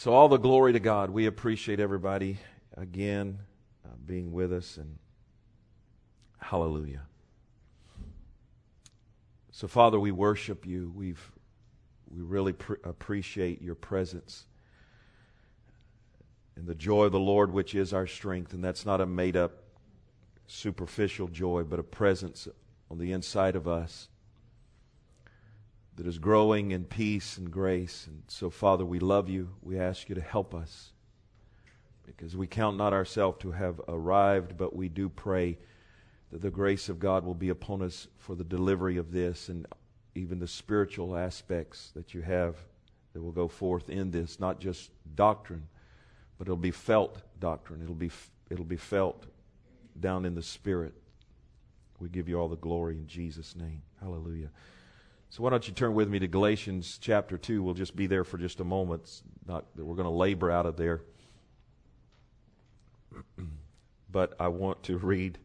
So, all the glory to God. We appreciate everybody again uh, being with us, and hallelujah. So, Father, we worship you. We've, we really pr- appreciate your presence and the joy of the Lord, which is our strength. And that's not a made up, superficial joy, but a presence on the inside of us that is growing in peace and grace. And so, Father, we love you. We ask you to help us because we count not ourselves to have arrived, but we do pray that the grace of God will be upon us for the delivery of this and even the spiritual aspects that you have that will go forth in this, not just doctrine, but it'll be felt doctrine. It'll be, it'll be felt down in the spirit. We give you all the glory in Jesus' name. Hallelujah. So why don't you turn with me to Galatians chapter 2? We'll just be there for just a moment. Not that we're going to labor out of there. but I want to read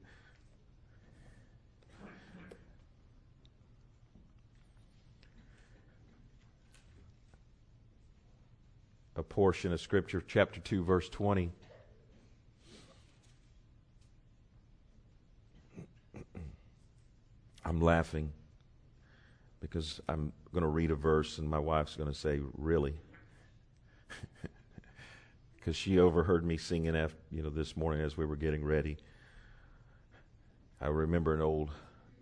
a portion of scripture chapter 2 verse 20. I'm laughing because I'm going to read a verse and my wife's going to say, Really? Because she overheard me singing after, you know, this morning as we were getting ready. I remember an old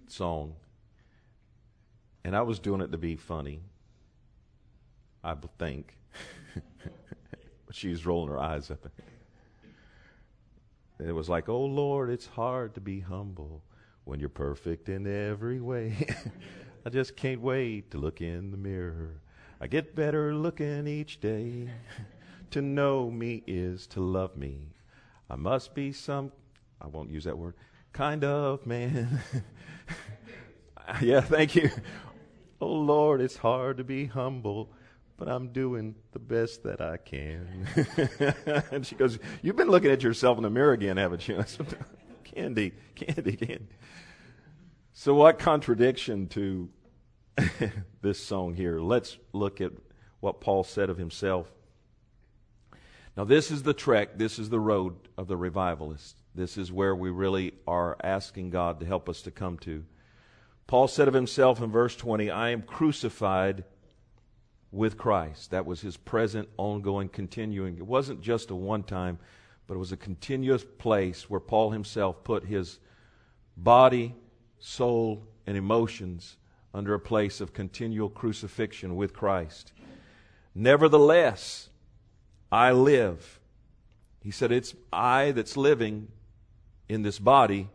song, and I was doing it to be funny, I think. but she was rolling her eyes up. It was like, Oh Lord, it's hard to be humble when you're perfect in every way. I just can't wait to look in the mirror. I get better looking each day. to know me is to love me. I must be some, I won't use that word, kind of man. yeah, thank you. Oh Lord, it's hard to be humble, but I'm doing the best that I can. and she goes, You've been looking at yourself in the mirror again, haven't you? candy, candy, candy. So, what contradiction to this song here? Let's look at what Paul said of himself. Now, this is the trek, this is the road of the revivalist. This is where we really are asking God to help us to come to. Paul said of himself in verse 20, I am crucified with Christ. That was his present, ongoing, continuing. It wasn't just a one time, but it was a continuous place where Paul himself put his body, soul, and emotions under a place of continual crucifixion with Christ. Nevertheless, I live. He said, It's I that's living in this body,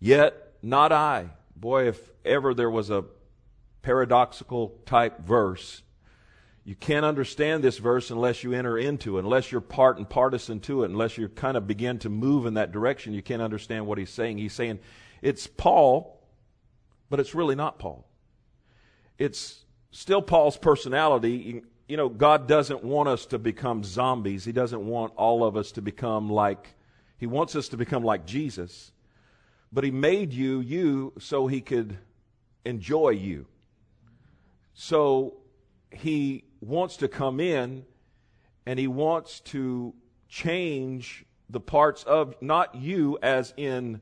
yet not I. Boy, if ever there was a paradoxical type verse, you can't understand this verse unless you enter into it, unless you're part and partisan to it, unless you kind of begin to move in that direction. You can't understand what he's saying. He's saying, it's Paul, but it's really not Paul. It's still Paul's personality. You know, God doesn't want us to become zombies. He doesn't want all of us to become like, He wants us to become like Jesus. But He made you, you, so He could enjoy you. So He wants to come in and He wants to change the parts of not you as in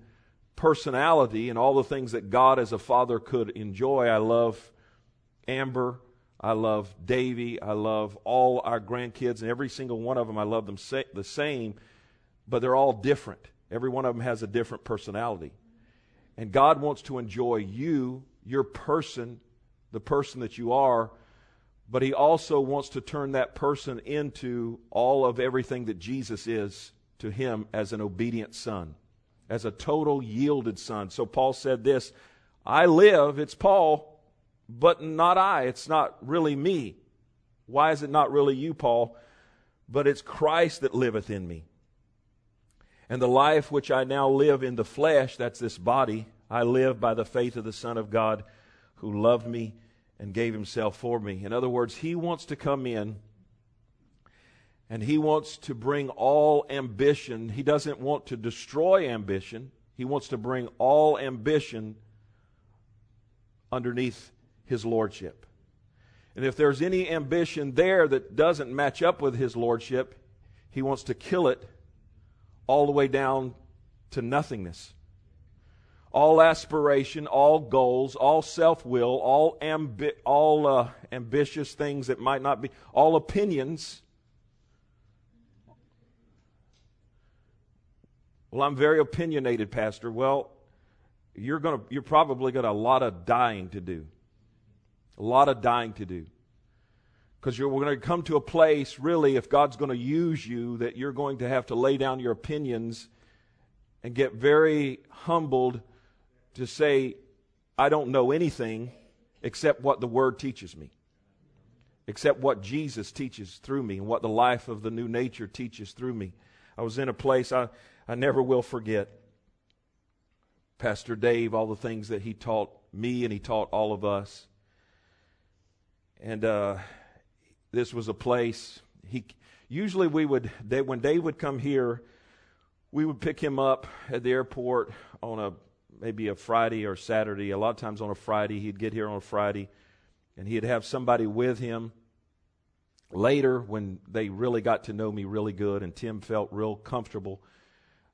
personality and all the things that God as a father could enjoy. I love Amber. I love Davy. I love all our grandkids, and every single one of them, I love them sa- the same, but they're all different. Every one of them has a different personality. And God wants to enjoy you, your person, the person that you are, but He also wants to turn that person into all of everything that Jesus is to Him as an obedient son as a total yielded son. So Paul said this I live, it's Paul, but not I. It's not really me. Why is it not really you, Paul? But it's Christ that liveth in me. And the life which I now live in the flesh, that's this body, I live by the faith of the Son of God who loved me and gave himself for me. In other words, he wants to come in and he wants to bring all ambition. He doesn't want to destroy ambition. He wants to bring all ambition underneath his lordship. And if there's any ambition there that doesn't match up with his lordship, he wants to kill it all the way down to nothingness. All aspiration, all goals, all self will, all, ambi- all uh, ambitious things that might not be, all opinions. Well, I'm very opinionated, Pastor. Well, you're, gonna, you're probably got a lot of dying to do. A lot of dying to do. Because you're going to come to a place, really, if God's going to use you, that you're going to have to lay down your opinions and get very humbled to say, I don't know anything except what the Word teaches me, except what Jesus teaches through me, and what the life of the new nature teaches through me. I was in a place I, I never will forget. Pastor Dave, all the things that he taught me and he taught all of us. And uh, this was a place he usually we would they, when Dave would come here, we would pick him up at the airport on a maybe a Friday or Saturday. A lot of times on a Friday, he'd get here on a Friday, and he'd have somebody with him. Later, when they really got to know me really good, and Tim felt real comfortable,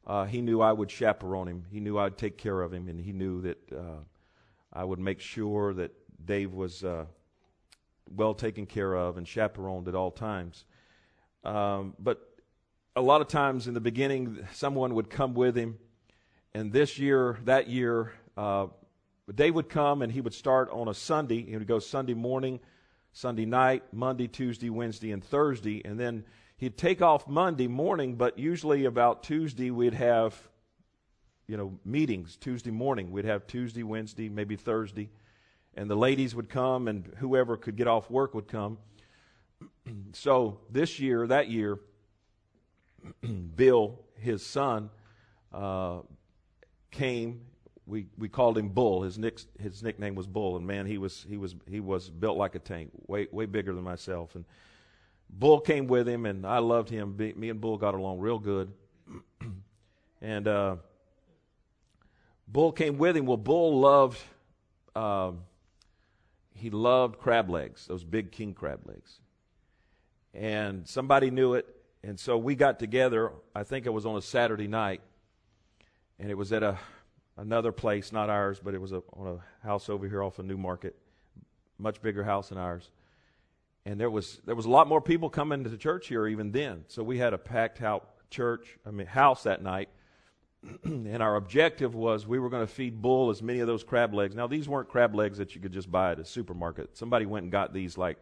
uh, he knew I would chaperone him. He knew I'd take care of him, and he knew that uh, I would make sure that Dave was uh, well taken care of and chaperoned at all times. Um, but a lot of times in the beginning, someone would come with him. And this year, that year, uh, Dave would come and he would start on a Sunday. He would go Sunday morning, Sunday night, Monday, Tuesday, Wednesday, and Thursday. And then he'd take off Monday morning, but usually about Tuesday, we'd have, you know, meetings Tuesday morning. We'd have Tuesday, Wednesday, maybe Thursday and the ladies would come, and whoever could get off work would come. so this year, that year, Bill, his son, uh, came. We we called him Bull. His nick, his nickname was Bull, and man, he was he was he was built like a tank, way way bigger than myself. And Bull came with him, and I loved him. Me and Bull got along real good. and uh, Bull came with him. Well, Bull loved. Um, he loved crab legs, those big king crab legs. And somebody knew it, and so we got together. I think it was on a Saturday night, and it was at a another place, not ours, but it was a, on a house over here off of New Market, much bigger house than ours. And there was there was a lot more people coming to the church here even then. So we had a packed house church, I mean house that night. and our objective was we were going to feed Bull as many of those crab legs. Now, these weren't crab legs that you could just buy at a supermarket. Somebody went and got these like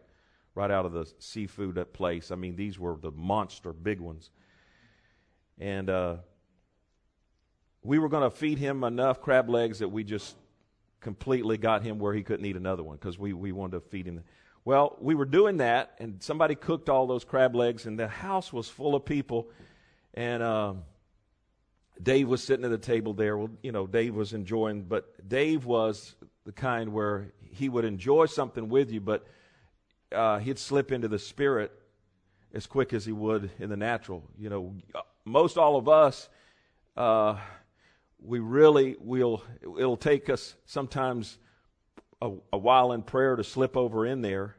right out of the seafood place. I mean, these were the monster big ones. And uh, we were going to feed him enough crab legs that we just completely got him where he couldn't eat another one because we, we wanted to feed him. Well, we were doing that, and somebody cooked all those crab legs, and the house was full of people. And. Um, Dave was sitting at the table there. Well, you know, Dave was enjoying, but Dave was the kind where he would enjoy something with you, but uh, he'd slip into the spirit as quick as he would in the natural. You know, most all of us, uh, we really will. It'll take us sometimes a, a while in prayer to slip over in there,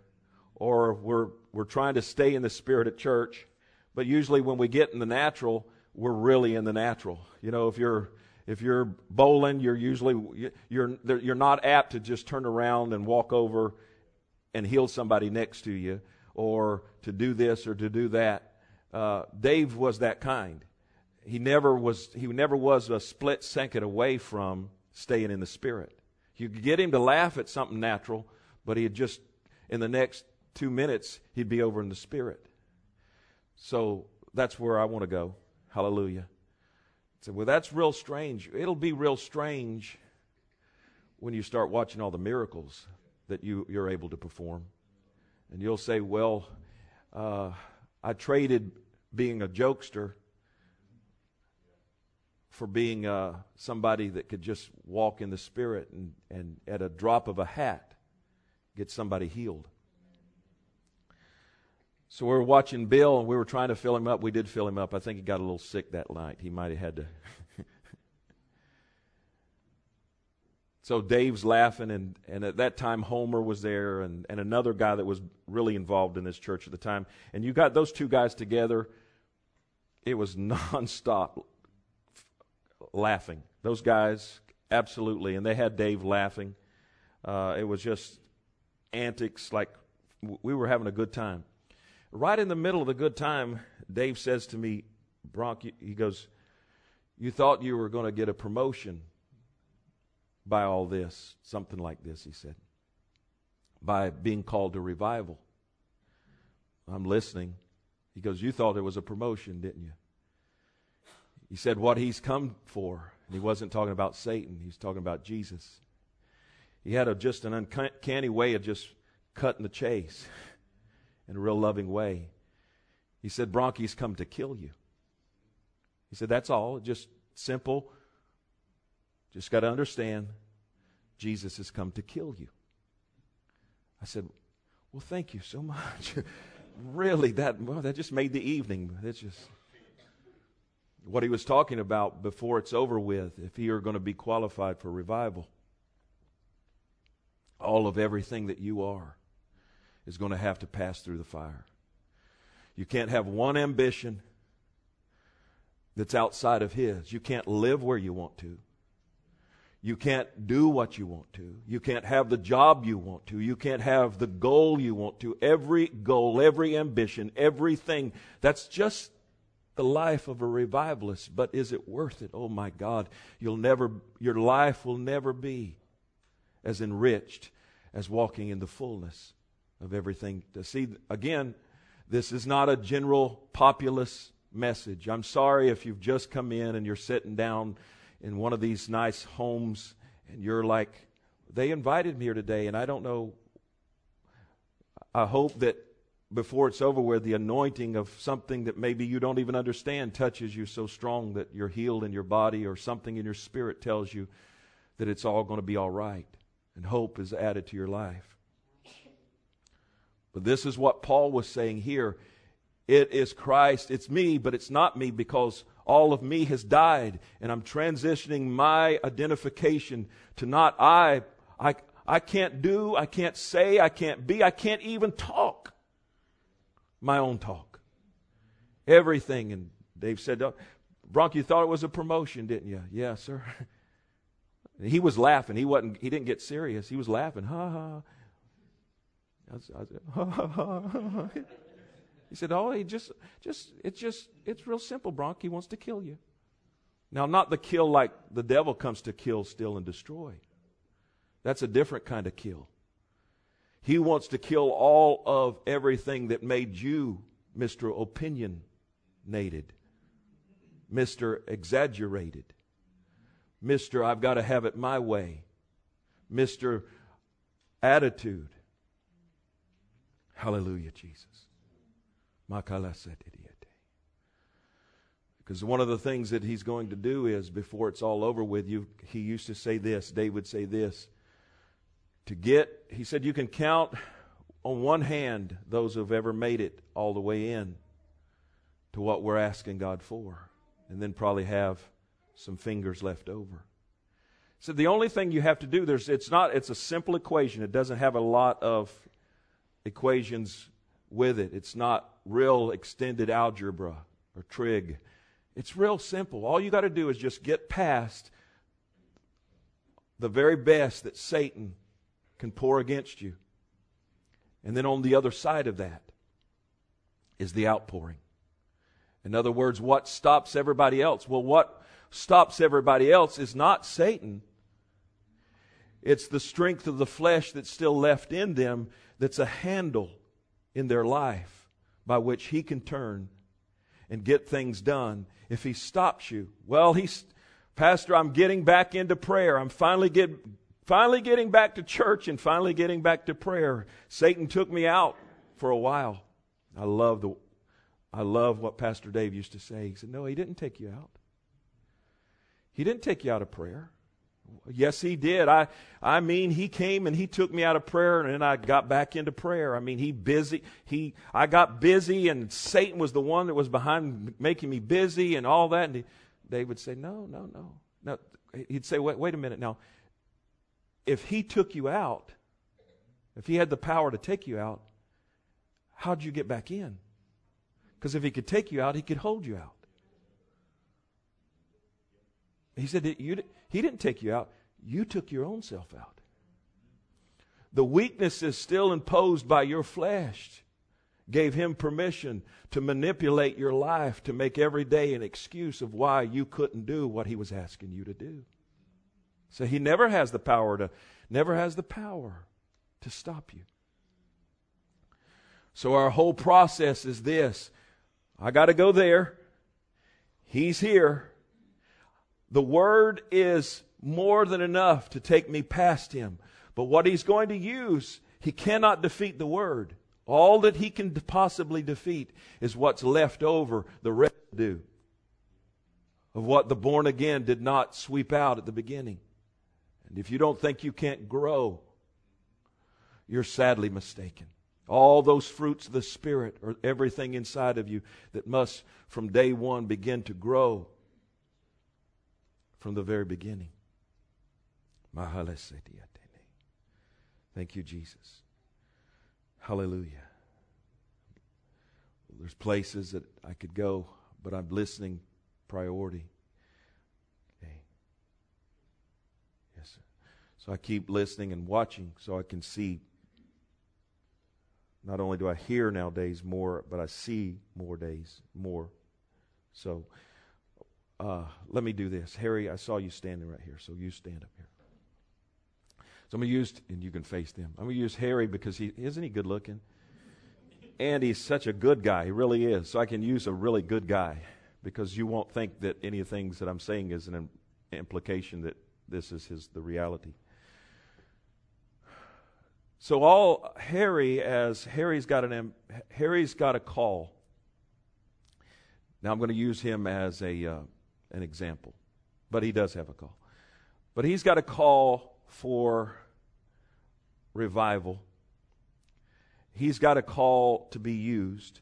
or we're we're trying to stay in the spirit at church. But usually, when we get in the natural, we're really in the natural. You know, if you're if you're bowling, you're usually you're you're not apt to just turn around and walk over and heal somebody next to you, or to do this or to do that. Uh, Dave was that kind. He never was. He never was a split second away from staying in the spirit. You could get him to laugh at something natural, but he'd just in the next two minutes he'd be over in the spirit. So that's where I want to go. Hallelujah. So, well, that's real strange. It'll be real strange when you start watching all the miracles that you, you're able to perform. And you'll say, well, uh, I traded being a jokester for being uh, somebody that could just walk in the Spirit and, and at a drop of a hat get somebody healed. So we were watching Bill and we were trying to fill him up. We did fill him up. I think he got a little sick that night. He might have had to. so Dave's laughing, and, and at that time Homer was there, and, and another guy that was really involved in this church at the time. And you got those two guys together, it was nonstop laughing. Those guys, absolutely. And they had Dave laughing. Uh, it was just antics, like we were having a good time. Right in the middle of the good time, Dave says to me, Bronk, he goes, You thought you were going to get a promotion by all this, something like this, he said, by being called to revival. I'm listening. He goes, You thought it was a promotion, didn't you? He said, What he's come for. And he wasn't talking about Satan, he's talking about Jesus. He had a, just an uncanny way of just cutting the chase in a real loving way. He said, Bronk, he's come to kill you. He said, That's all. Just simple just got to understand Jesus has come to kill you. I said, Well, thank you so much. really, that, well, that just made the evening. That's just what he was talking about before it's over with, if you are going to be qualified for revival. All of everything that you are is going to have to pass through the fire. You can't have one ambition that's outside of his. You can't live where you want to. You can't do what you want to. You can't have the job you want to. You can't have the goal you want to. Every goal, every ambition, everything. That's just the life of a revivalist. But is it worth it? Oh my God. You'll never, your life will never be as enriched as walking in the fullness of everything. To see, again, this is not a general populist message. I'm sorry if you've just come in and you're sitting down in one of these nice homes and you're like, they invited me here today, and I don't know. I hope that before it's over with, the anointing of something that maybe you don't even understand touches you so strong that you're healed in your body, or something in your spirit tells you that it's all going to be all right, and hope is added to your life. But this is what Paul was saying here. It is Christ, it's me, but it's not me because all of me has died, and I'm transitioning my identification to not I. I, I can't do, I can't say, I can't be, I can't even talk my own talk. Everything. And Dave said, oh, Bronk, you thought it was a promotion, didn't you? Yeah, sir. he was laughing. He wasn't. He didn't get serious. He was laughing. Ha ha. I was, I was. He said, "Oh, he just, just, it's just, it's real simple, Bronk. He wants to kill you." Now, not the kill like the devil comes to kill, steal, and destroy. That's a different kind of kill. He wants to kill all of everything that made you Mr. Opinionated, Mr. Exaggerated, Mr. I've got to have it my way, Mr. Attitude. Hallelujah, Jesus. Because one of the things that he's going to do is, before it's all over with you, he used to say this, David say this. To get, he said, you can count on one hand those who've ever made it all the way in to what we're asking God for, and then probably have some fingers left over. So the only thing you have to do, there's, it's not, it's a simple equation. It doesn't have a lot of equations with it. It's not real extended algebra or trig. It's real simple. All you got to do is just get past the very best that Satan can pour against you. And then on the other side of that is the outpouring. In other words, what stops everybody else? Well, what stops everybody else is not Satan. It's the strength of the flesh that's still left in them that's a handle in their life by which he can turn and get things done. If he stops you, well, he's, Pastor, I'm getting back into prayer. I'm finally get, finally getting back to church and finally getting back to prayer. Satan took me out for a while. I love the, I love what Pastor Dave used to say. He said, no, he didn't take you out. He didn't take you out of prayer. Yes, he did. I, I mean, he came and he took me out of prayer and then I got back into prayer. I mean, he busy, he, I got busy and Satan was the one that was behind making me busy and all that. And he, they would say, no, no, no, no. He'd say, wait, wait a minute now. if he took you out, if he had the power to take you out, how'd you get back in? Because if he could take you out, he could hold you out. He said you, he didn't take you out, you took your own self out. The weakness is still imposed by your flesh gave him permission to manipulate your life to make every day an excuse of why you couldn't do what he was asking you to do. So he never has the power to never has the power to stop you. So our whole process is this. I got to go there. He's here. The word is more than enough to take me past him. But what he's going to use, he cannot defeat the word. All that he can possibly defeat is what's left over, the residue of what the born again did not sweep out at the beginning. And if you don't think you can't grow, you're sadly mistaken. All those fruits of the Spirit are everything inside of you that must, from day one, begin to grow from the very beginning. Thank you, Jesus. Hallelujah. There's places that I could go, but I'm listening priority. Okay. Yes, sir. So I keep listening and watching so I can see. Not only do I hear nowadays more, but I see more days, more. So uh, let me do this. Harry, I saw you standing right here, so you stand up here. So I'm going to use, and you can face them. I'm going to use Harry because he isn't he good looking? And he's such a good guy. He really is. So I can use a really good guy because you won't think that any of the things that I'm saying is an implication that this is his the reality. So all Harry as Harry's got an Harry's got a call. Now I'm going to use him as a uh, an example, but he does have a call. But he's got a call for revival. He's got a call to be used,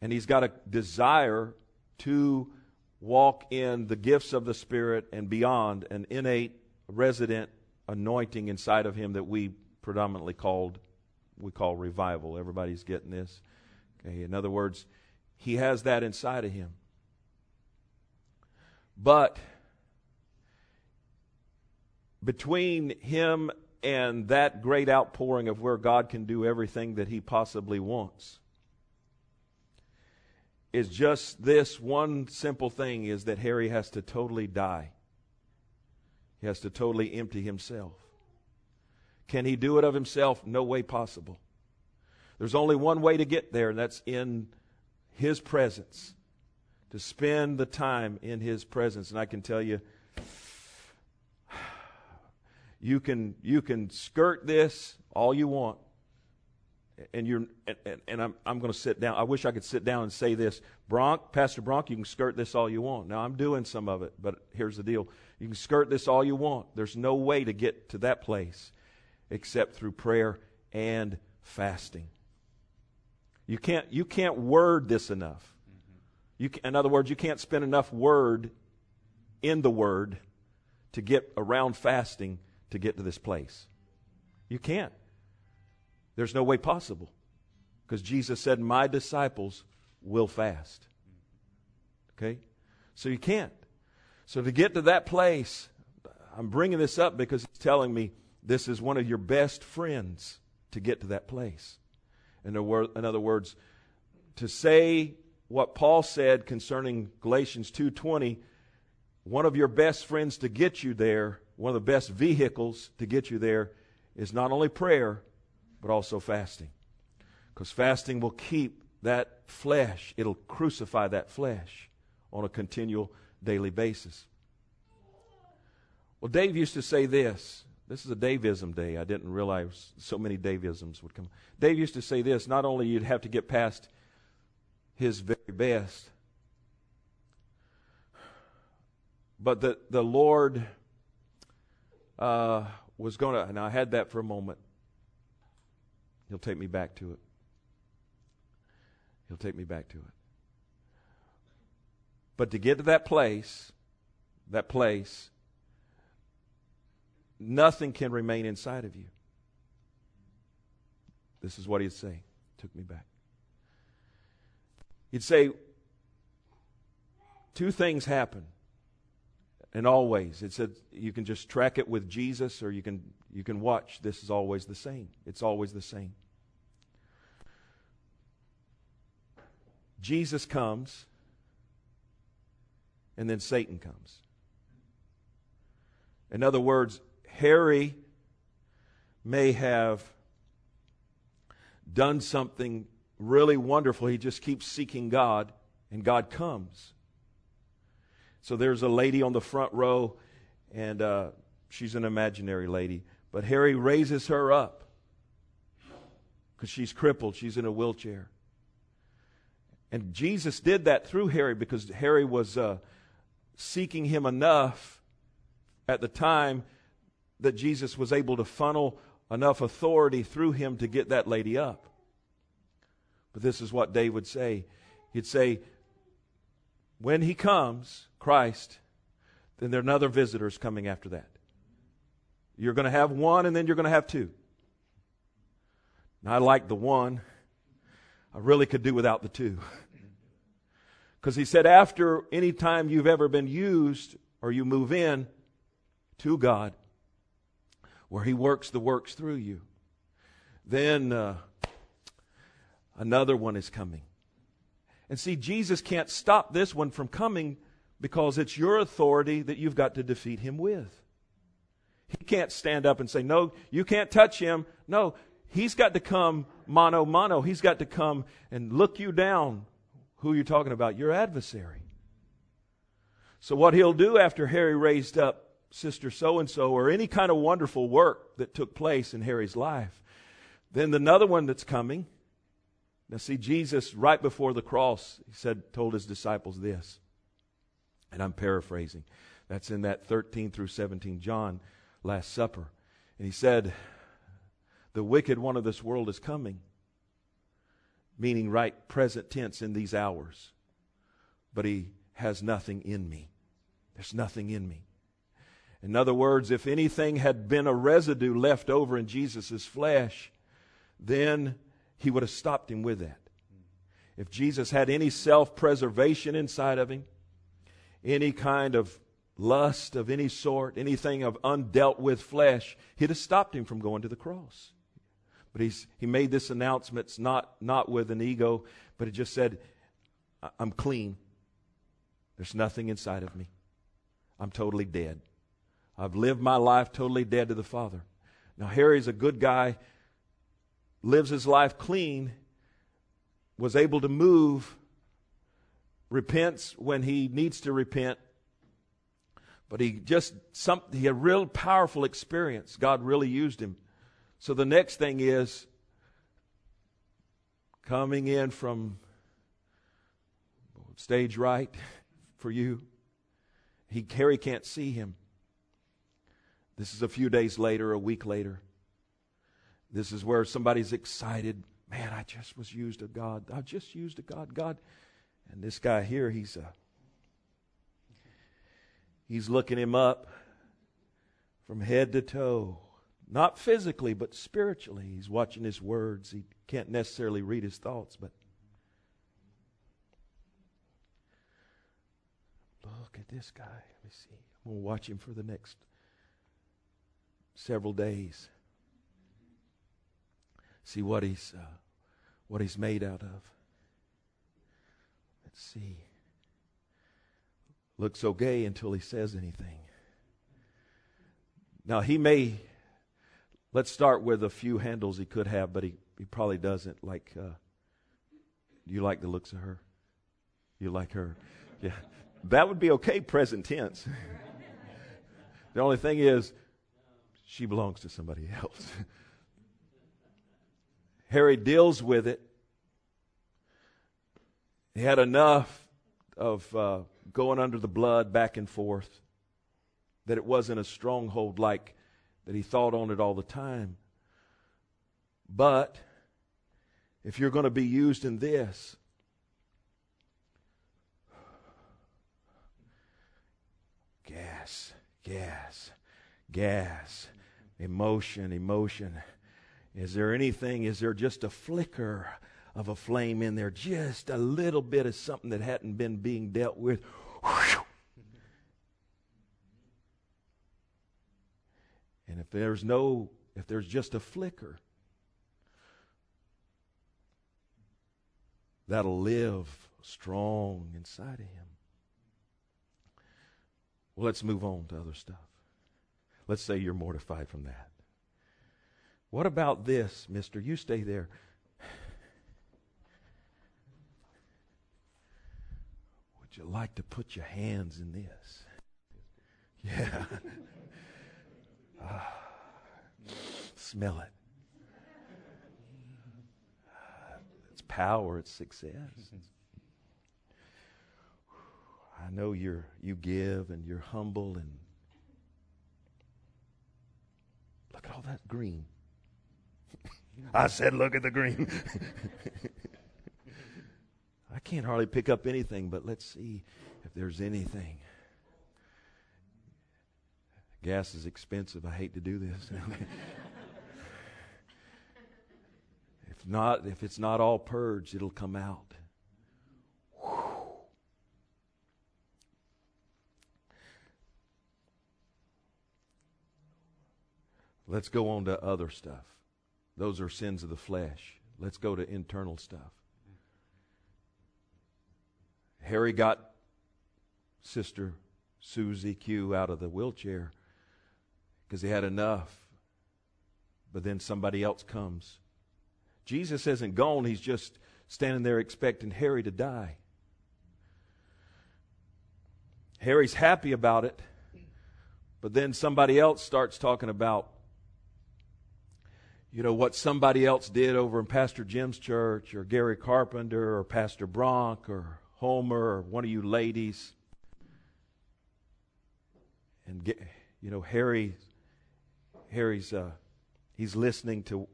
and he's got a desire to walk in the gifts of the Spirit and beyond an innate, resident anointing inside of him that we predominantly called we call revival. Everybody's getting this. Okay, in other words, he has that inside of him. But between him and that great outpouring of where God can do everything that he possibly wants is just this one simple thing is that Harry has to totally die. He has to totally empty himself. Can he do it of himself? No way possible. There's only one way to get there, and that's in his presence. To spend the time in his presence. And I can tell you, you can, you can skirt this all you want. And you're and, and I'm I'm going to sit down. I wish I could sit down and say this, Bronk, Pastor Bronk. You can skirt this all you want. Now I'm doing some of it, but here's the deal: you can skirt this all you want. There's no way to get to that place except through prayer and fasting. You can't you can't word this enough. You can, in other words, you can't spend enough word in the word to get around fasting to get to this place. You can't. There's no way possible. Because Jesus said, My disciples will fast. Okay? So you can't. So to get to that place, I'm bringing this up because it's telling me this is one of your best friends to get to that place. In other words, to say what Paul said concerning Galatians 2:20, one of your best friends to get you there one of the best vehicles to get you there is not only prayer, but also fasting. Because fasting will keep that flesh, it'll crucify that flesh on a continual daily basis. Well, Dave used to say this. This is a Davism day. I didn't realize so many Davisms would come. Dave used to say this not only you'd have to get past his very best, but that the Lord uh, was going to, and I had that for a moment. He'll take me back to it. He'll take me back to it. But to get to that place, that place, nothing can remain inside of you. This is what he's saying. Took me back. He'd say, two things happen. And always, it said you can just track it with Jesus or you can, you can watch. This is always the same. It's always the same. Jesus comes, and then Satan comes. In other words, Harry may have done something really wonderful. He just keeps seeking God, and God comes. So there's a lady on the front row, and uh, she's an imaginary lady. But Harry raises her up because she's crippled, she's in a wheelchair. And Jesus did that through Harry because Harry was uh, seeking him enough at the time that Jesus was able to funnel enough authority through him to get that lady up. But this is what Dave would say. He'd say, when he comes, Christ, then there are another visitors coming after that. You're going to have one and then you're going to have two. Now, I like the one. I really could do without the two. Because he said, after any time you've ever been used or you move in to God, where he works the works through you, then uh, another one is coming. And see, Jesus can't stop this one from coming because it's your authority that you've got to defeat him with. He can't stand up and say, No, you can't touch him. No, he's got to come mano mano. He's got to come and look you down. Who you're talking about? Your adversary. So, what he'll do after Harry raised up Sister so and so, or any kind of wonderful work that took place in Harry's life, then another one that's coming now, see, Jesus, right before the cross, he said, told his disciples this, and I'm paraphrasing. That's in that 13 through 17 John, Last Supper. And he said, The wicked one of this world is coming, meaning right present tense in these hours. But he has nothing in me. There's nothing in me. In other words, if anything had been a residue left over in Jesus' flesh, then he would have stopped him with that. If Jesus had any self preservation inside of him, any kind of lust of any sort, anything of undealt with flesh, he'd have stopped him from going to the cross. But he's, he made this announcement not, not with an ego, but it just said, I'm clean. There's nothing inside of me. I'm totally dead. I've lived my life totally dead to the Father. Now, Harry's a good guy lives his life clean, was able to move, repents when he needs to repent, but he just some he had a real powerful experience. God really used him. So the next thing is coming in from stage right for you. He Harry can't see him. This is a few days later, a week later. This is where somebody's excited. Man, I just was used of God. I just used of God. God. And this guy here, he's uh, he's looking him up from head to toe. Not physically, but spiritually. He's watching his words. He can't necessarily read his thoughts, but look at this guy. Let me see. I'm going to watch him for the next several days see what he's uh, what he's made out of. Let's see. Looks so gay until he says anything. Now he may. Let's start with a few handles he could have, but he, he probably doesn't. Like, uh, you like the looks of her? You like her? Yeah, that would be okay. Present tense. the only thing is, she belongs to somebody else. Harry deals with it. He had enough of uh, going under the blood back and forth that it wasn't a stronghold like that he thought on it all the time. But if you're going to be used in this, gas, gas, gas, emotion, emotion. Is there anything, is there just a flicker of a flame in there? Just a little bit of something that hadn't been being dealt with. And if there's no, if there's just a flicker, that'll live strong inside of him. Well, let's move on to other stuff. Let's say you're mortified from that. What about this, mister? You stay there. Would you like to put your hands in this? Yeah. ah, smell it. It's power, it's success. I know you're you give and you're humble and look at all that green. I said look at the green. I can't hardly pick up anything, but let's see if there's anything. Gas is expensive. I hate to do this. if not, if it's not all purged, it'll come out. Let's go on to other stuff. Those are sins of the flesh. Let's go to internal stuff. Harry got Sister Susie Q out of the wheelchair because he had enough. But then somebody else comes. Jesus isn't gone, he's just standing there expecting Harry to die. Harry's happy about it, but then somebody else starts talking about you know, what somebody else did over in Pastor Jim's church or Gary Carpenter or Pastor Bronk or Homer or one of you ladies. And, get, you know, Harry, Harry's, uh, he's listening to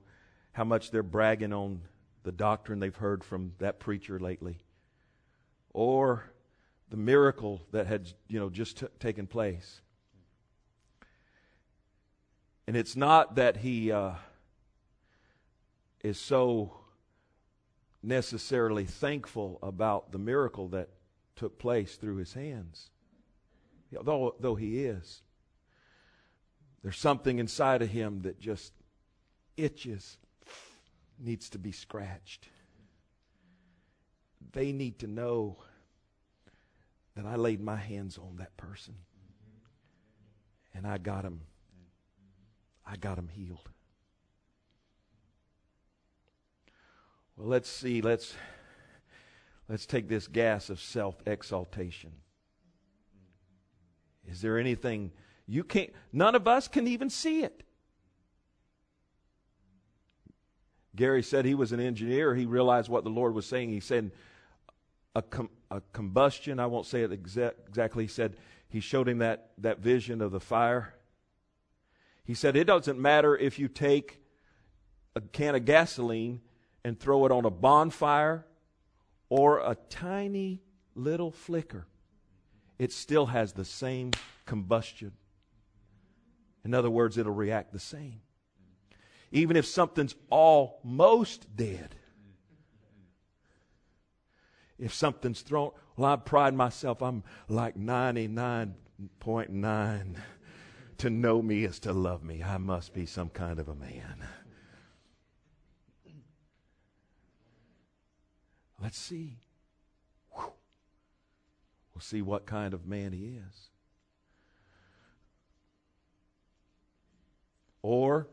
how much they're bragging on the doctrine they've heard from that preacher lately. Or the miracle that had, you know, just t- taken place. And it's not that he, uh, is so necessarily thankful about the miracle that took place through his hands. Though, though he is, there's something inside of him that just itches, needs to be scratched. They need to know that I laid my hands on that person and I got him. I got him healed. Well, let's see. Let's let's take this gas of self-exaltation. Is there anything you can't none of us can even see it. Gary said he was an engineer. He realized what the Lord was saying. He said a, com, a combustion, I won't say it exa- exactly. He said he showed him that, that vision of the fire. He said it doesn't matter if you take a can of gasoline and throw it on a bonfire or a tiny little flicker, it still has the same combustion. In other words, it'll react the same. Even if something's almost dead. If something's thrown, well, I pride myself, I'm like 99.9. To know me is to love me. I must be some kind of a man. Let's see. Whew. We'll see what kind of man he is. Or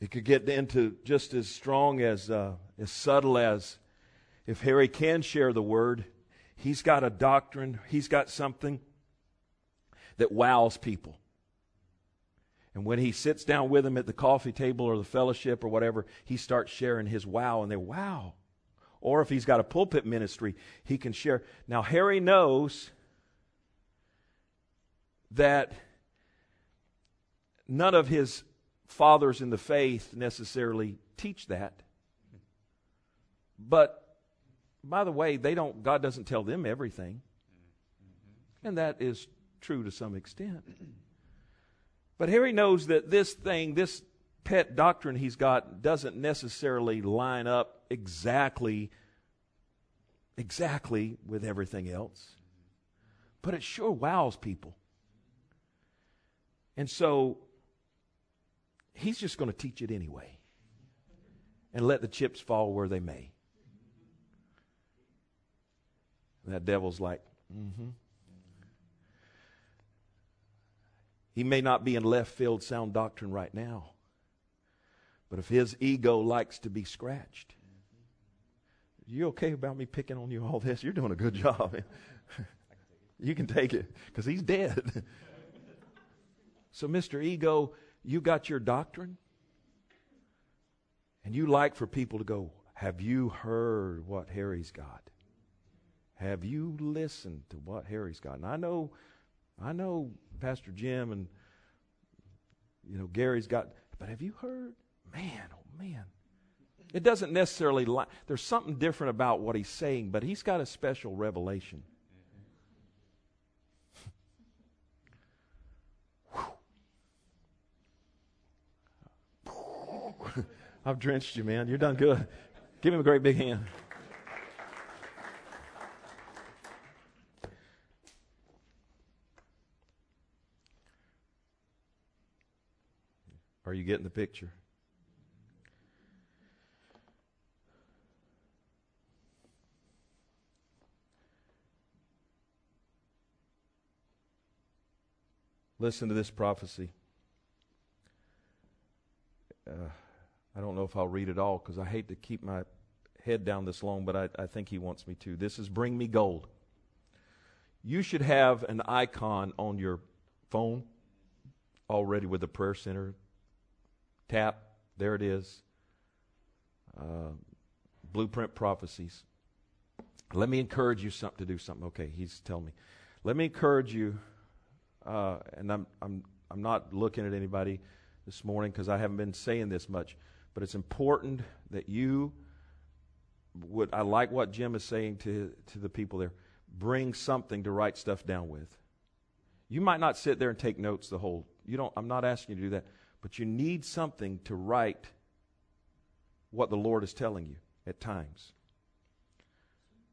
it could get into just as strong as uh, as subtle as if Harry can share the word, he's got a doctrine, he's got something that wows people. And when he sits down with them at the coffee table or the fellowship or whatever, he starts sharing his wow, and they wow. Or if he's got a pulpit ministry, he can share. Now, Harry knows that none of his fathers in the faith necessarily teach that. But by the way, they don't God doesn't tell them everything. And that is true to some extent. But Harry knows that this thing, this pet doctrine he's got, doesn't necessarily line up exactly, exactly with everything else. But it sure wows people. And so he's just going to teach it anyway and let the chips fall where they may. that devil's like, mm-hmm. He may not be in left field sound doctrine right now, but if his ego likes to be scratched, you okay about me picking on you all this? You're doing a good job. you can take it because he's dead. so, Mr. Ego, you got your doctrine, and you like for people to go, Have you heard what Harry's got? Have you listened to what Harry's got? And I know, I know Pastor Jim and you know Gary's got, but have you heard? Man, oh man. It doesn't necessarily li- there's something different about what he's saying, but he's got a special revelation. I've drenched you, man. You're done good. Give him a great big hand. Are you getting the picture? Listen to this prophecy. Uh, I don't know if I'll read it all because I hate to keep my head down this long, but I, I think he wants me to. This is Bring Me Gold. You should have an icon on your phone already with the prayer center Tap, there it is. Uh, blueprint prophecies. Let me encourage you something to do something. Okay, he's telling me. Let me encourage you, uh, and I'm, I'm, I'm not looking at anybody this morning because I haven't been saying this much, but it's important that you would, I like what Jim is saying to, to the people there, bring something to write stuff down with. You might not sit there and take notes the whole, you don't, I'm not asking you to do that. But you need something to write what the Lord is telling you at times.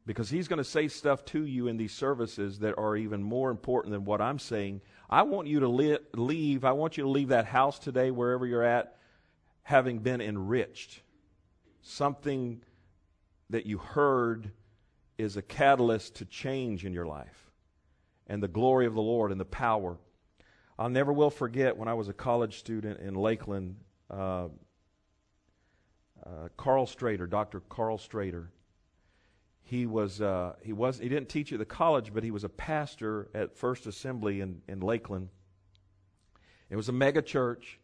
Because He's going to say stuff to you in these services that are even more important than what I'm saying. I want you to li- leave, I want you to leave that house today, wherever you're at, having been enriched. Something that you heard is a catalyst to change in your life and the glory of the Lord and the power I'll never will forget when I was a college student in Lakeland, uh, uh, Karl Strader, Dr. Karl Strader. He was uh, he was he didn't teach at the college, but he was a pastor at First Assembly in, in Lakeland. It was a mega church,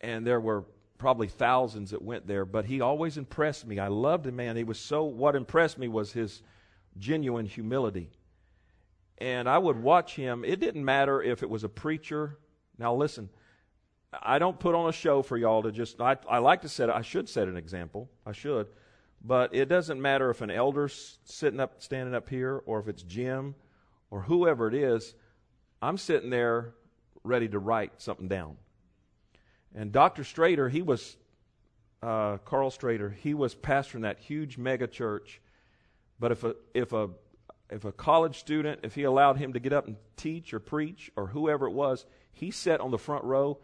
and there were probably thousands that went there. But he always impressed me. I loved him, man. He was so. What impressed me was his genuine humility and I would watch him. It didn't matter if it was a preacher. Now listen, I don't put on a show for y'all to just. I, I like to set. I should set an example. I should, but it doesn't matter if an elder's sitting up, standing up here, or if it's Jim, or whoever it is. I'm sitting there ready to write something down. And Dr. Strader, he was uh, Karl Strader. He was pastoring that huge mega church. But if a if a if a college student, if he allowed him to get up and teach or preach or whoever it was, he sat on the front row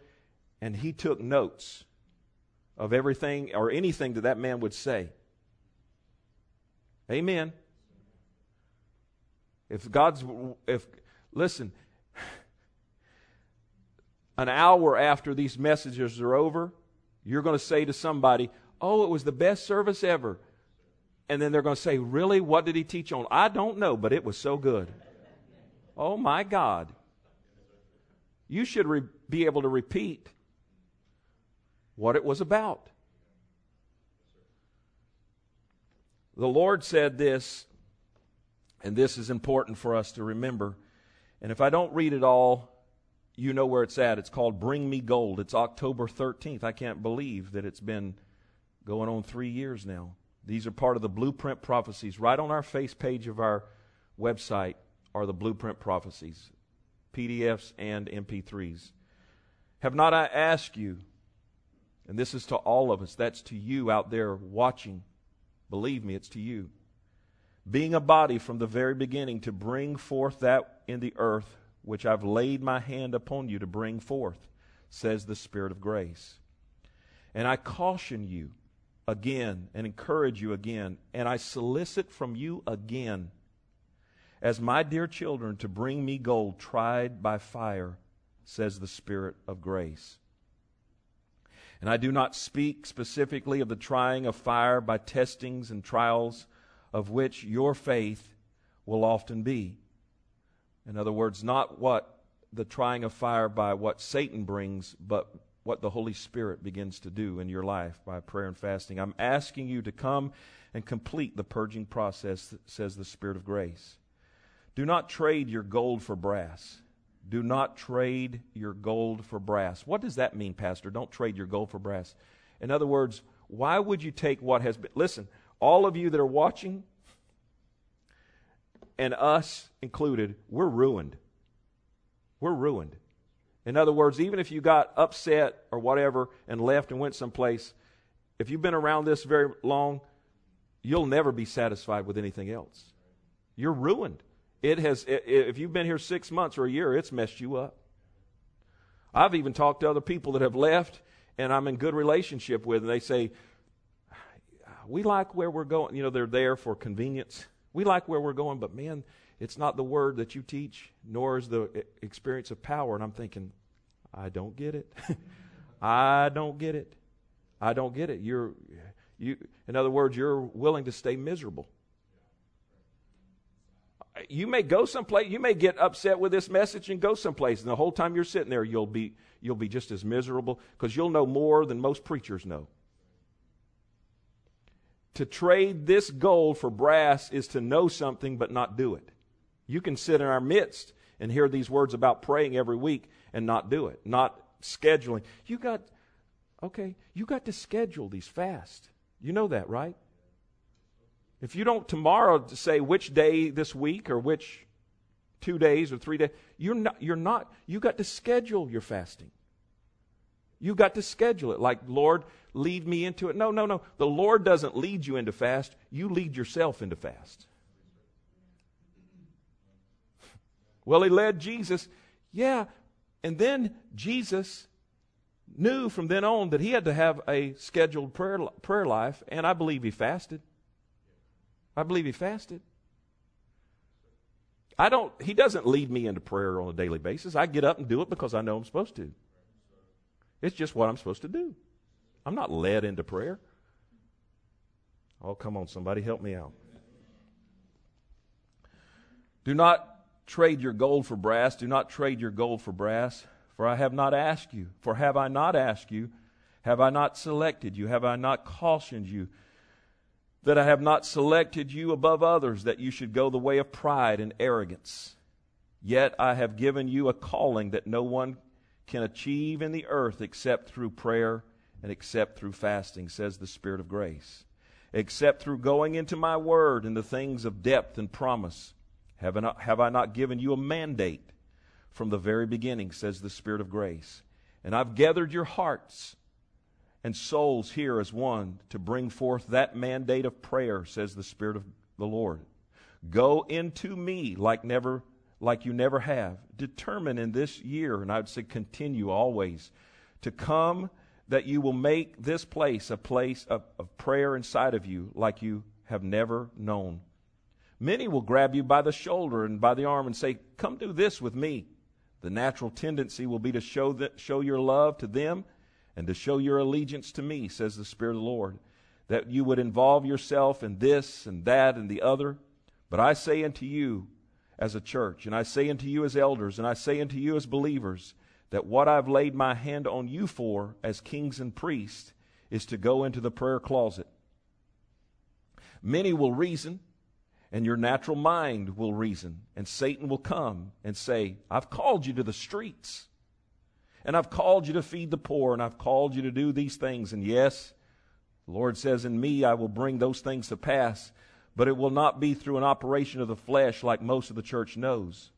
and he took notes of everything or anything that that man would say. Amen. If God's, if, listen, an hour after these messages are over, you're going to say to somebody, Oh, it was the best service ever. And then they're going to say, Really? What did he teach on? I don't know, but it was so good. Oh my God. You should re- be able to repeat what it was about. The Lord said this, and this is important for us to remember. And if I don't read it all, you know where it's at. It's called Bring Me Gold. It's October 13th. I can't believe that it's been going on three years now. These are part of the blueprint prophecies. Right on our face page of our website are the blueprint prophecies, PDFs and MP3s. Have not I asked you, and this is to all of us, that's to you out there watching. Believe me, it's to you. Being a body from the very beginning to bring forth that in the earth which I've laid my hand upon you to bring forth, says the Spirit of grace. And I caution you again and encourage you again, and I solicit from you again, as my dear children, to bring me gold tried by fire, says the Spirit of grace. And I do not speak specifically of the trying of fire by testings and trials, of which your faith will often be. In other words, not what the trying of fire by what Satan brings, but what the Holy Spirit begins to do in your life by prayer and fasting. I'm asking you to come and complete the purging process, says the Spirit of grace. Do not trade your gold for brass. Do not trade your gold for brass. What does that mean, Pastor? Don't trade your gold for brass. In other words, why would you take what has been. Listen, all of you that are watching, and us included, we're ruined. We're ruined. In other words, even if you got upset or whatever and left and went someplace, if you've been around this very long, you'll never be satisfied with anything else. You're ruined. It has, if you've been here six months or a year, it's messed you up. I've even talked to other people that have left and I'm in good relationship with, and they say, We like where we're going. You know, they're there for convenience. We like where we're going, but man, it's not the word that you teach, nor is the experience of power. And I'm thinking, I don't get it. I don't get it. I don't get it. You're, you, in other words, you're willing to stay miserable you may go someplace, you may get upset with this message and go someplace, and the whole time you're sitting there, you'll be, you'll be just as miserable because you'll know more than most preachers know. To trade this gold for brass is to know something but not do it. You can sit in our midst and hear these words about praying every week and not do it, not scheduling. You got, okay, you got to schedule these fast. You know that, right? If you don't tomorrow say which day this week or which two days or three days, you're not, you're not, you got to schedule your fasting. You got to schedule it. Like, Lord, lead me into it. No, no, no. The Lord doesn't lead you into fast. You lead yourself into fast. Well, he led Jesus. Yeah. And then Jesus knew from then on that he had to have a scheduled prayer, prayer life, and I believe he fasted. I believe he fasted. I don't, he doesn't lead me into prayer on a daily basis. I get up and do it because I know I'm supposed to. It's just what I'm supposed to do. I'm not led into prayer. Oh, come on, somebody help me out. Do not trade your gold for brass. Do not trade your gold for brass, for I have not asked you. For have I not asked you? Have I not selected you? Have I not cautioned you? That I have not selected you above others, that you should go the way of pride and arrogance. Yet I have given you a calling that no one can achieve in the earth except through prayer and except through fasting, says the Spirit of grace. Except through going into my word and the things of depth and promise. Have I not, have I not given you a mandate from the very beginning, says the Spirit of grace? And I've gathered your hearts and souls here as one to bring forth that mandate of prayer, says the Spirit of the Lord. Go into me like never like you never have. Determine in this year, and I would say continue always, to come that you will make this place a place of, of prayer inside of you like you have never known. Many will grab you by the shoulder and by the arm and say, Come do this with me. The natural tendency will be to show, that, show your love to them and to show your allegiance to me, says the Spirit of the Lord, that you would involve yourself in this and that and the other. But I say unto you as a church, and I say unto you as elders, and I say unto you as believers, that what I've laid my hand on you for as kings and priests is to go into the prayer closet. Many will reason, and your natural mind will reason, and Satan will come and say, I've called you to the streets. And I've called you to feed the poor, and I've called you to do these things. And yes, the Lord says, In me I will bring those things to pass, but it will not be through an operation of the flesh like most of the church knows.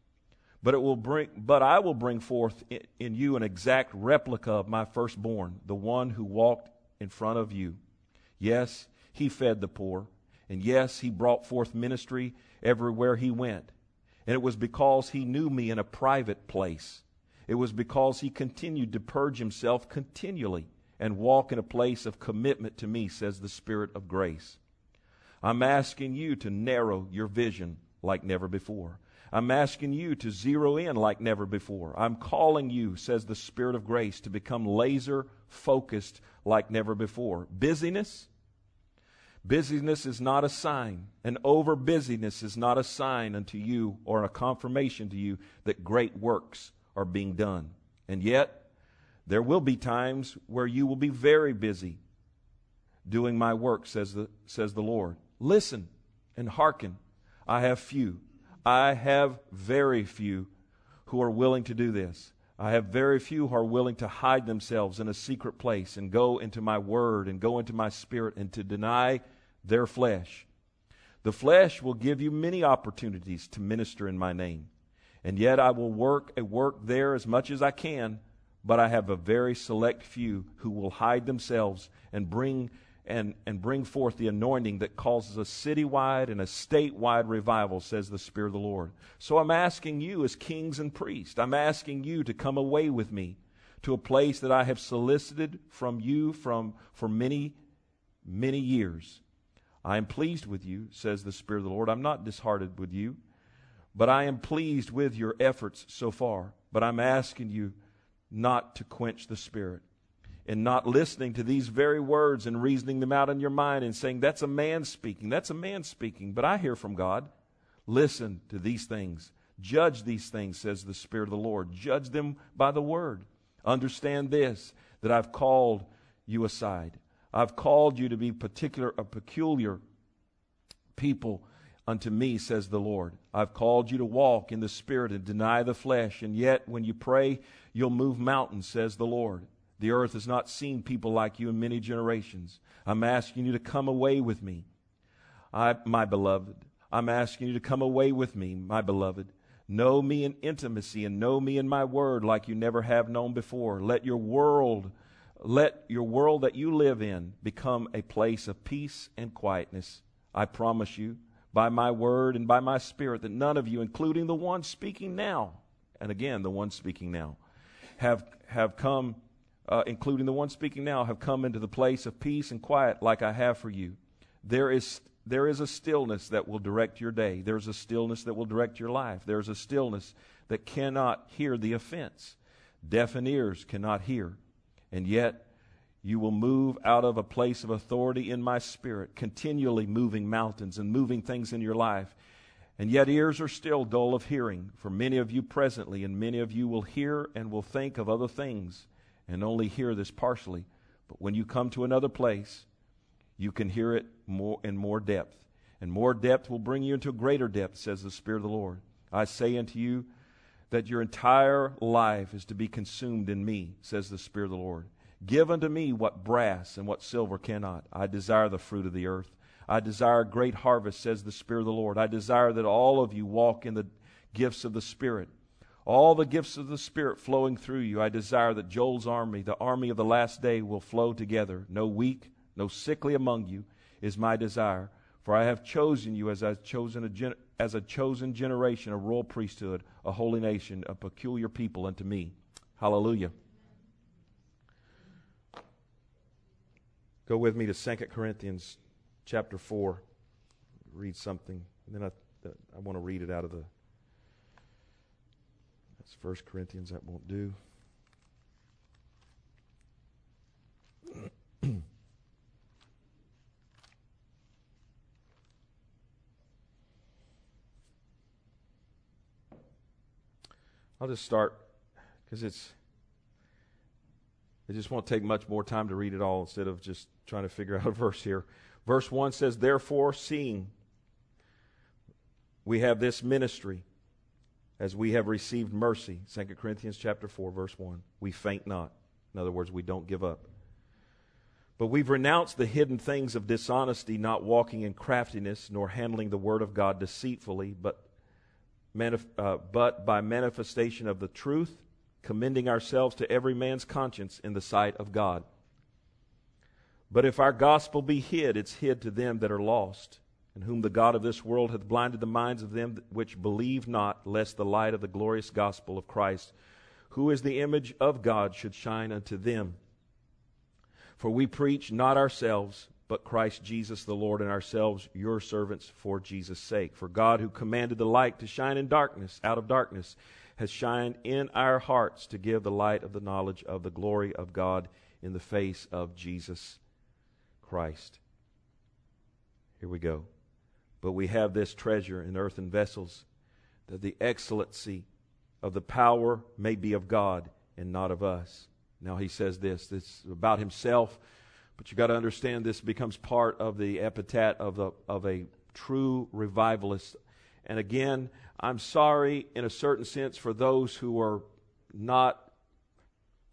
But it will bring but I will bring forth in, you an exact replica of my firstborn, the one who walked in front of you. Yes, he fed the poor, and yes, he brought forth ministry everywhere he went. And it was because he knew me in a private place. It was because he continued to purge himself continually and walk in a place of commitment to me, says the Spirit of grace. I'm asking you to narrow your vision like never before. I'm asking you to zero in like never before. I'm calling you, says the Spirit of grace, to become laser focused like never before. Busyness? Busyness is not a sign, and over busyness is not a sign unto you or a confirmation to you that great works are being done. And yet, there will be times where you will be very busy doing my work, says the, says the Lord. Listen and hearken. I have few. I have very few who are willing to do this. I have very few who are willing to hide themselves in a secret place and go into my word and go into my spirit and to deny their flesh. The flesh will give you many opportunities to minister in my name. And yet I will work a work there as much as I can, but I have a very select few who will hide themselves and bring and, and bring forth the anointing that causes a citywide and a statewide revival, says the Spirit of the Lord. So I'm asking you, as kings and priests, I'm asking you to come away with me to a place that I have solicited from you from, for many, many years. I am pleased with you, says the Spirit of the Lord. I'm not disheartened with you, but I am pleased with your efforts so far. But I'm asking you not to quench the Spirit and not listening to these very words and reasoning them out in your mind and saying, That's a man speaking. That's a man speaking. But I hear from God. Listen to these things. Judge these things, says the Spirit of the Lord. Judge them by the word. Understand this that I've called you aside. I've called you to be particular, a peculiar people unto me, says the Lord. I've called you to walk in the Spirit and deny the flesh. And yet, when you pray, you'll move mountains, says the Lord. The earth has not seen people like you in many generations. I'm asking you to come away with me, I, my beloved. I'm asking you to come away with me, my beloved. Know me in intimacy and know me in my word like you never have known before. Let your world, let your world that you live in become a place of peace and quietness. I promise you, by my word and by my spirit, that none of you, including the one speaking now, and again, the one speaking now, have, have come uh, including the one speaking now, have come into the place of peace and quiet like I have for you. There is, there is a stillness that will direct your day. There's a stillness that will direct your life. There's a stillness that cannot hear the offense. Deafened ears cannot hear. And yet, you will move out of a place of authority in my spirit, continually moving mountains and moving things in your life. And yet, ears are still dull of hearing for many of you presently, and many of you will hear and will think of other things and only hear this partially. But when you come to another place, you can hear it more in more depth. And more depth will bring you into a greater depth, says the Spirit of the Lord. I say unto you that your entire life is to be consumed in me, says the Spirit of the Lord. Give unto me what brass and what silver cannot. I desire the fruit of the earth. I desire great harvest, says the Spirit of the Lord. I desire that all of you walk in the gifts of the Spirit all the gifts of the Spirit flowing through you. I desire that Joel's army, the army of the last day, will flow together. No weak, no sickly among you is my desire. For I have chosen you as a chosen a gen- as a chosen generation, a royal priesthood, a holy nation, a peculiar people unto me. Hallelujah. Go with me to 2 Corinthians chapter 4. Read something. And then I, I want to read it out of the That's First Corinthians, that won't do. I'll just start because it's it just won't take much more time to read it all instead of just trying to figure out a verse here. Verse 1 says, Therefore, seeing we have this ministry, as we have received mercy 2 corinthians chapter 4 verse 1 we faint not in other words we don't give up but we've renounced the hidden things of dishonesty not walking in craftiness nor handling the word of god deceitfully but manif- uh, but by manifestation of the truth, commending ourselves to every man's conscience in the sight of God. But if our gospel be hid, it's hid to them that are lost, in whom the God of this world hath blinded the minds of them which believe not, lest the light of the glorious gospel of Christ, who is the image of God, should shine unto them. For we preach not ourselves, but Christ Jesus the Lord, and ourselves your servants for Jesus' sake. For God, who commanded the light to shine in darkness, out of darkness, has shined in our hearts to give the light of the knowledge of the glory of God in the face of Jesus Christ. Here we go. But we have this treasure in earthen vessels, that the excellency of the power may be of God and not of us. Now he says this, this about himself, but you got to understand this becomes part of the epithet of, the, of a true revivalist. And again, I'm sorry in a certain sense for those who are not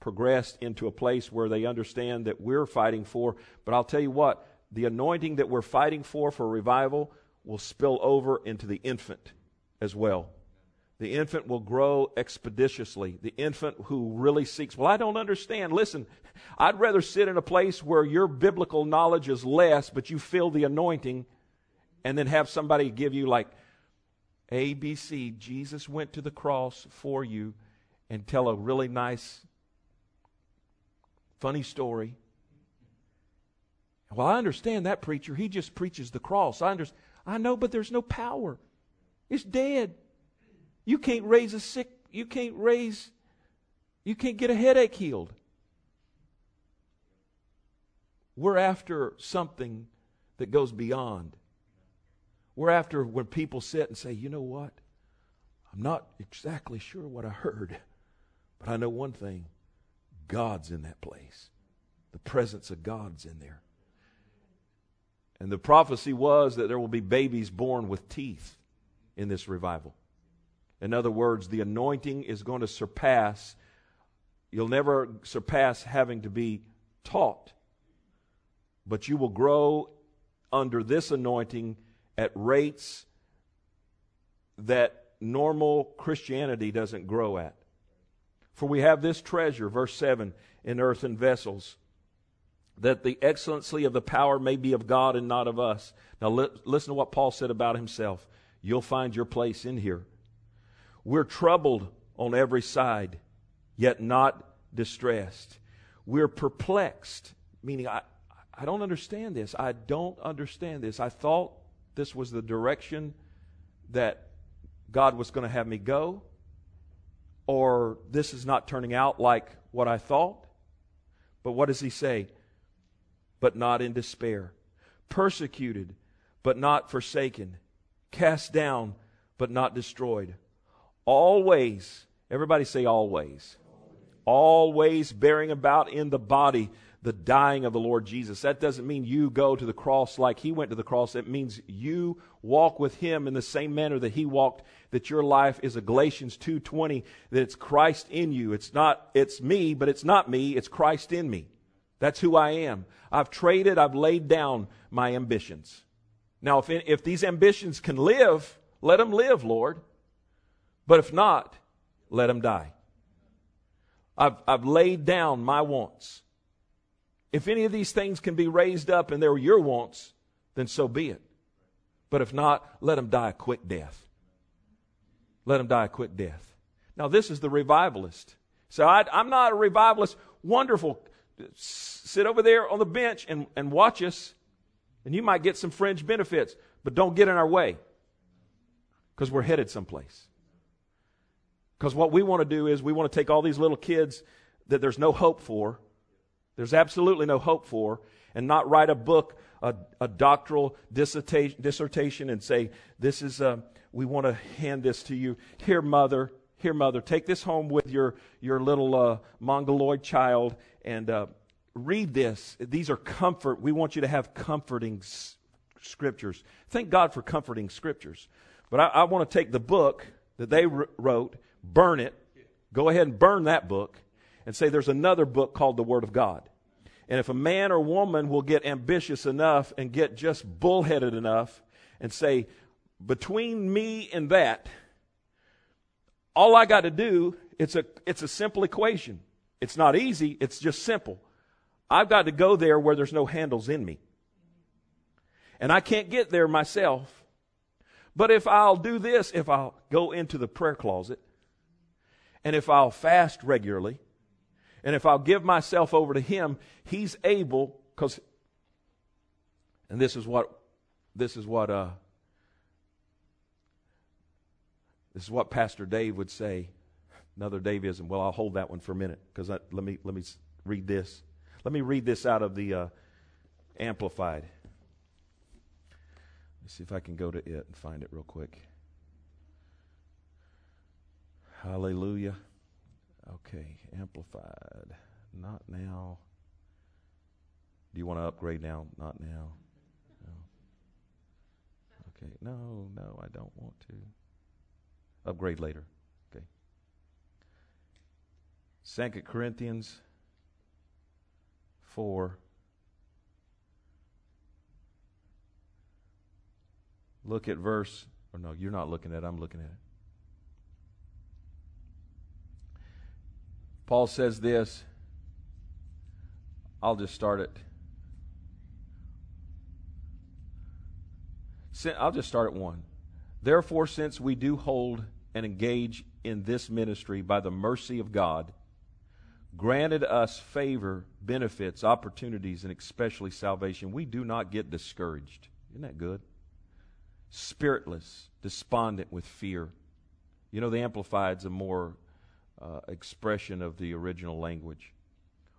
progressed into a place where they understand that we're fighting for. But I'll tell you what, the anointing that we're fighting for for revival will spill over into the infant as well. The infant will grow expeditiously. The infant who really seeks, well, I don't understand. Listen, I'd rather sit in a place where your biblical knowledge is less, but you feel the anointing, and then have somebody give you, like, A, B, C, Jesus went to the cross for you, and tell a really nice Funny story. Well, I understand that preacher. He just preaches the cross. I understand. I know, but there's no power. It's dead. You can't raise a sick, you can't raise, you can't get a headache healed. We're after something that goes beyond. We're after when people sit and say, you know what? I'm not exactly sure what I heard, but I know one thing God's in that place. The presence of God's in there. And the prophecy was that there will be babies born with teeth in this revival. In other words, the anointing is going to surpass, you'll never surpass having to be taught, but you will grow under this anointing at rates that normal Christianity doesn't grow at. For we have this treasure, verse 7, in earthen vessels, that the excellency of the power may be of God and not of us. Now, li- listen to what Paul said about himself. You'll find your place in here. We're troubled on every side, yet not distressed. We're perplexed, meaning I, I don't understand this. I don't understand this. I thought this was the direction that God was going to have me go or this is not turning out like what I thought. But what does he say? But not in despair. Persecuted, but not forsaken. Cast down, but not destroyed. Always, everybody say always. Always bearing about in the body the dying of the Lord Jesus. That doesn't mean you go to the cross like he went to the cross. It means you walk with him in the same manner that he walked, that your life is a Galatians 2:20, that it's Christ in you. It's not it's me, but it's not me, it's Christ in me. That's who I am. I've traded, I've laid down my ambitions. Now, if, if these ambitions can live, let them live, Lord. But if not, let them die. I've, I've laid down my wants. If any of these things can be raised up and they're your wants, then so be it. But if not, let them die a quick death. Let them die a quick death. Now, this is the revivalist. So I, am not a revivalist. Wonderful. Sit over there on the bench and, and watch us, and you might get some fringe benefits, but don't get in our way because we're headed someplace. Because what we want to do is we want to take all these little kids that there's no hope for there's absolutely no hope for, and not write a book, a, a doctoral dissertation, dissertation, and say, This is, uh, we want to hand this to you. Here, mother, here, mother, take this home with your, your little uh, mongoloid child and uh, read this. These are comfort. We want you to have comforting s- scriptures. Thank God for comforting scriptures. But I, I want to take the book that they wrote, burn it, go ahead and burn that book, and say there's another book called the Word of God. And if a man or woman will get ambitious enough and get just bullheaded enough and say, between me and that, all I got to do, it's a, it's a simple equation. It's not easy, it's just simple. I've got to go there where there's no handles in me. And I can't get there myself. But if I'll do this, if I'll go into the prayer closet, and if I'll fast regularly, and if I'll give myself over to Him, He's able, because, and this is what, this is what, uh, this is what Pastor Dave would say. Another Daveism. Well, I'll hold that one for a minute because let me let me read this. Let me read this out of the uh, Amplified. Let's see if I can go to it and find it real quick. Hallelujah. Okay, Amplified. Not now. Do you want to upgrade now? Not now. No. Okay, no, no, I don't want to. Upgrade later. Okay. Second Corinthians 4. Look at verse, or no, you're not looking at it, I'm looking at it. Paul says this. I'll just start it. I'll just start at one. Therefore, since we do hold and engage in this ministry by the mercy of God, granted us favor, benefits, opportunities, and especially salvation, we do not get discouraged. Isn't that good? Spiritless, despondent with fear. You know, the Amplified's a more uh, expression of the original language.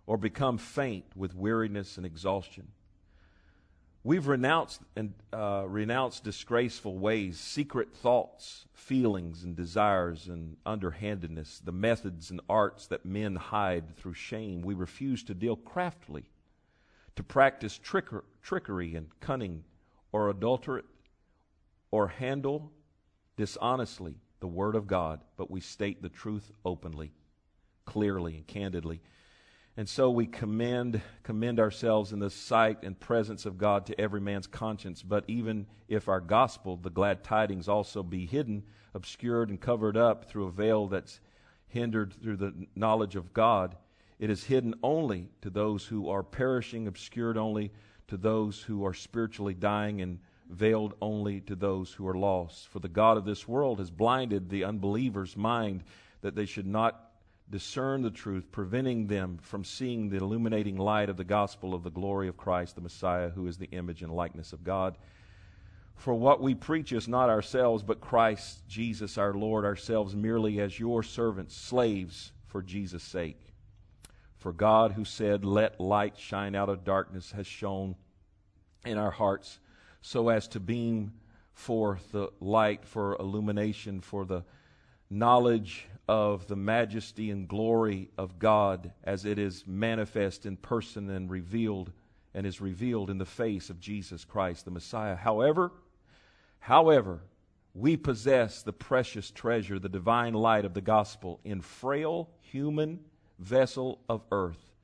Or become faint with weariness and exhaustion. We've renounced and uh, renounced disgraceful ways, secret thoughts, feelings, and desires, and underhandedness, the methods and arts that men hide through shame. We refuse to deal craftily, to practice tricker, trickery and cunning, or adulterate, or handle dishonestly the Word of God, but we state the truth openly, clearly, and candidly. And so we commend, commend ourselves in the sight and presence of God to every man's conscience. But even if our gospel, the glad tidings, also be hidden, obscured, and covered up through a veil that's hindered through the knowledge of God, it is hidden only to those who are perishing, obscured only to those who are spiritually dying, and veiled only to those who are lost. For the God of this world has blinded the unbeliever's mind that they should not discern the truth, preventing them from seeing the illuminating light of the gospel of the glory of Christ, the Messiah, who is the image and likeness of God. For what we preach is not ourselves, but Christ Jesus our Lord, ourselves merely as your servants, slaves for Jesus' sake. For God, who said, Let light shine out of darkness, has shone in our hearts so as to beam forth the light for illumination, for the knowledge of the majesty and glory of God as it is manifest in person and revealed and is revealed in the face of Jesus Christ the Messiah. However, however, we possess the precious treasure, the divine light of the gospel in frail human vessel of earth,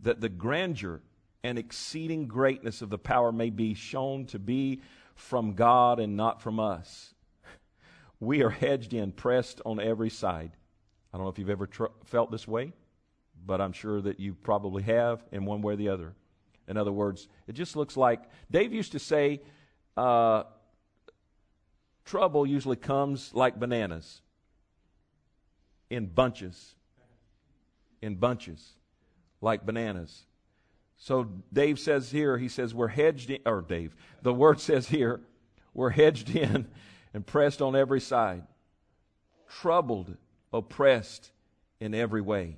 that the grandeur and exceeding greatness of the power may be shown to be from God and not from us. We are hedged in, pressed on every side I don't know if you've ever tr- felt this way, but I'm sure that you probably have in one way or the other. In other words, it just looks like Dave used to say, uh, trouble usually comes like bananas in bunches. In bunches, like bananas. So Dave says here, he says, we're hedged in, or Dave, the word says here, we're hedged in and pressed on every side, troubled oppressed in every way,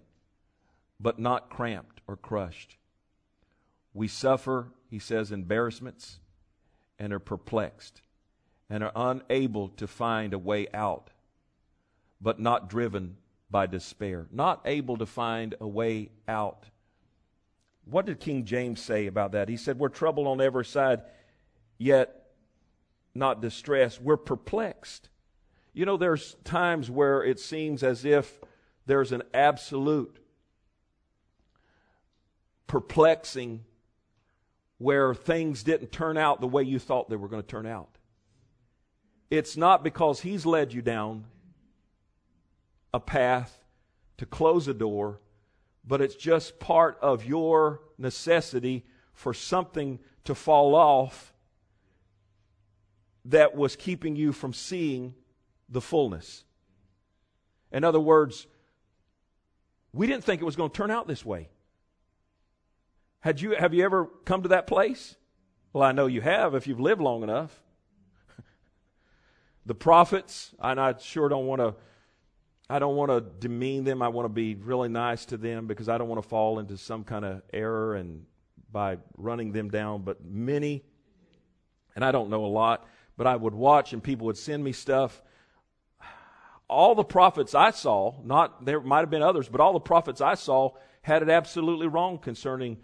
but not cramped or crushed. We suffer, he says, embarrassments and are perplexed and are unable to find a way out, but not driven by despair. Not able to find a way out. What did King James say about that? He said, We're troubled on every side, yet not distressed. We're perplexed, you know, there's times where it seems as if there's an absolute perplexing where things didn't turn out the way you thought they were going to turn out. It's not because He's led you down a path to close a door, but it's just part of your necessity for something to fall off that was keeping you from seeing the fullness. In other words, we didn't think it was going to turn out this way. Had you, have you ever come to that place? Well, I know you have if you've lived long enough. the prophets, and I sure don't want to I don't want to demean them. I want to be really nice to them because I don't want to fall into some kind of error and by running them down. But many, and I don't know a lot, but I would watch and people would send me stuff. All the prophets I saw, not there might have been others, but all the prophets I saw had it absolutely wrong concerning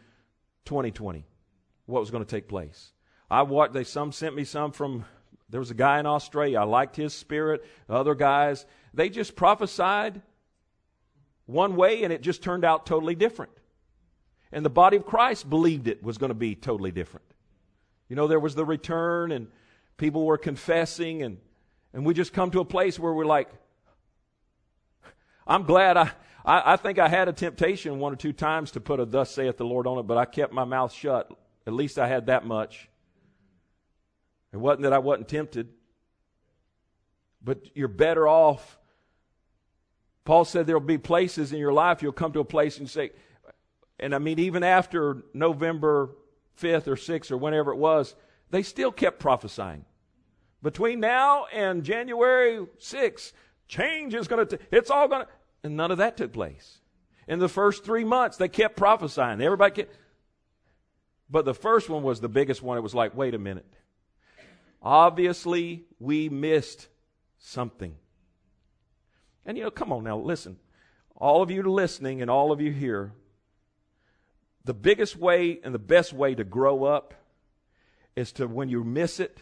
2020, what was going to take place. I watched, they some sent me some from there was a guy in Australia. I liked his spirit. Other guys, they just prophesied one way and it just turned out totally different. And the body of Christ believed it was going to be totally different. You know, there was the return and people were confessing and, and we just come to a place where we're like, I'm glad I, I, I think I had a temptation one or two times to put a thus saith the Lord on it, but I kept my mouth shut. At least I had that much. It wasn't that I wasn't tempted, but you're better off. Paul said there'll be places in your life you'll come to a place and say, and I mean, even after November 5th or 6th or whenever it was, they still kept prophesying. Between now and January 6th, change is going to, it's all going to, and none of that took place. In the first three months, they kept prophesying. Everybody kept, but the first one was the biggest one. It was like, wait a minute. Obviously, we missed something. And you know, come on now, listen. All of you listening and all of you here, the biggest way and the best way to grow up is to, when you miss it,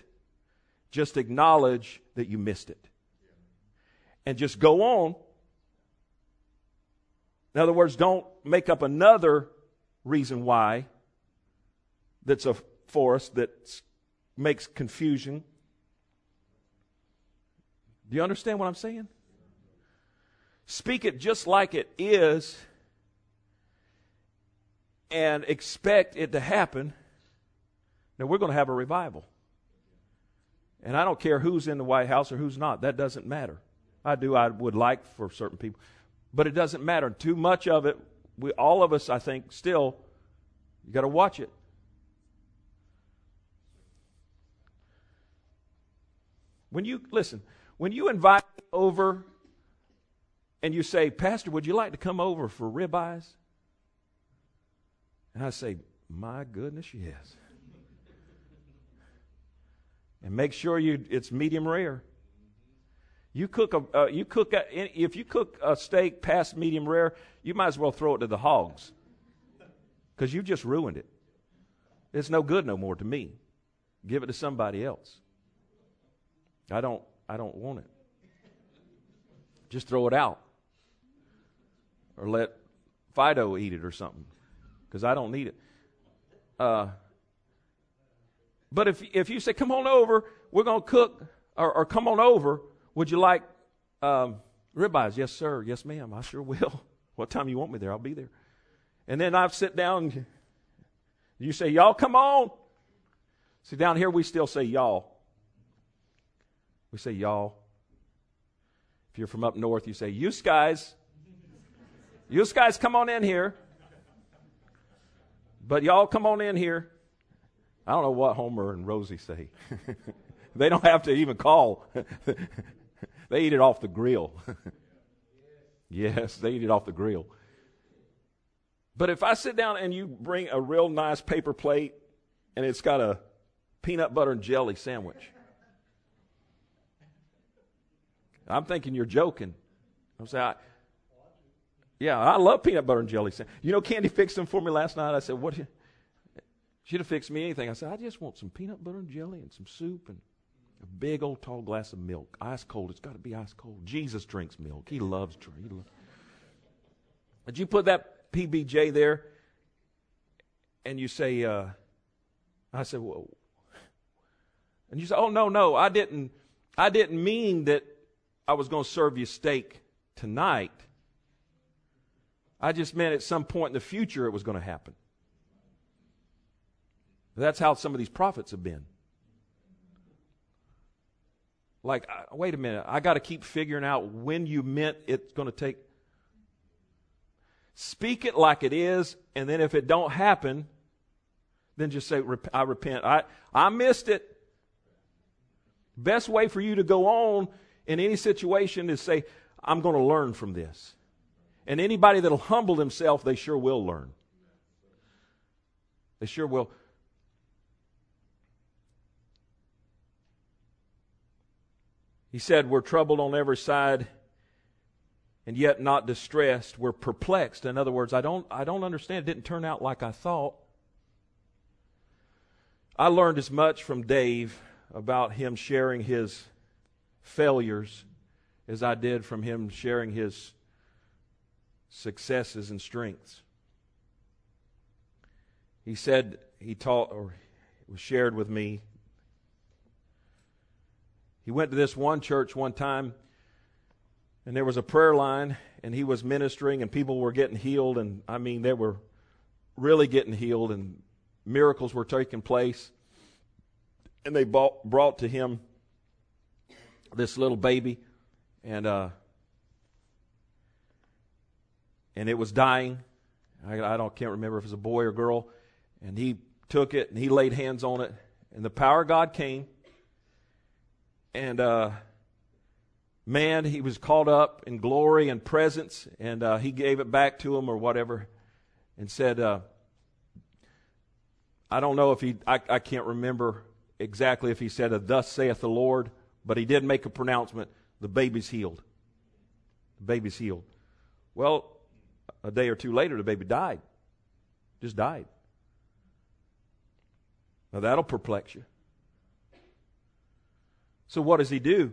just acknowledge that you missed it. And just go on. In other words, don't make up another reason why that's a force that makes confusion. Do you understand what I'm saying? Speak it just like it is and expect it to happen. Now, we're going to have a revival. And I don't care who's in the White House or who's not. That doesn't matter. I do, I would like for certain people. But it doesn't matter. Too much of it, we, all of us, I think, still, you got to watch it. When you, listen, when you invite over and you say, Pastor, would you like to come over for ribeyes? And I say, My goodness, yes. and make sure you it's medium rare. You cook a uh, you cook a, if you cook a steak past medium rare, you might as well throw it to the hogs because you just ruined it. It's no good no more to me. Give it to somebody else. I don't, I don't want it. Just throw it out. Or let Fido eat it or something. Because I don't need it. Uh, but if, if you say, come on over, we're going to cook, or, or, come on over, would you like um, ribeyes? Yes, sir. Yes, ma'am. I sure will. what time you want me there? I'll be there. And then I sit down. You say, y'all come on. See, down here we still say y'all. We say y'all. If you're from up north, you say, you guys. You guys, come on in here. But y'all come on in here. I don't know what Homer and Rosie say. they don't have to even call. they eat it off the grill. yes, they eat it off the grill. But if I sit down and you bring a real nice paper plate and it's got a peanut butter and jelly sandwich, I'm thinking you're joking. I'm saying, yeah, I love peanut butter and jelly. You know, Candy fixed them for me last night. I said, what? She'd have fixed me anything. I said, I just want some peanut butter and jelly and some soup and a big old tall glass of milk, ice cold. It's got to be ice cold. Jesus drinks milk. He loves drink. Did you put that PBJ there? And you say, uh, I said, well, and you say, oh no, no, I didn't, I didn't mean that I was going to serve you steak tonight. I just meant at some point in the future it was going to happen. That's how some of these prophets have been. Like, wait a minute, I got to keep figuring out when you meant it's going to take. Speak it like it is, and then if it don't happen, then just say, I repent. I, I missed it. Best way for you to go on in any situation is say, I'm going to learn from this. And anybody that'll humble themselves, they sure will learn. They sure will. He said, We're troubled on every side and yet not distressed. We're perplexed. In other words, I don't, I don't understand. It didn't turn out like I thought. I learned as much from Dave about him sharing his failures as I did from him sharing his successes and strengths. He said, he taught, or was shared with me. He went to this one church one time, and there was a prayer line, and he was ministering, and people were getting healed, and I mean, they were really getting healed, and miracles were taking place. And they bought, brought to him this little baby, and uh, and it was dying. I, I don't can't remember if it was a boy or girl. And he took it and he laid hands on it, and the power of God came. And uh, man, he was caught up in glory and presence, and uh, he gave it back to him or whatever, and said, uh, "I don't know if he. I, I can't remember exactly if he said, "Thus saith the Lord," but he did make a pronouncement. The baby's healed. The baby's healed. Well, a day or two later, the baby died. Just died. Now that'll perplex you. So what does he do?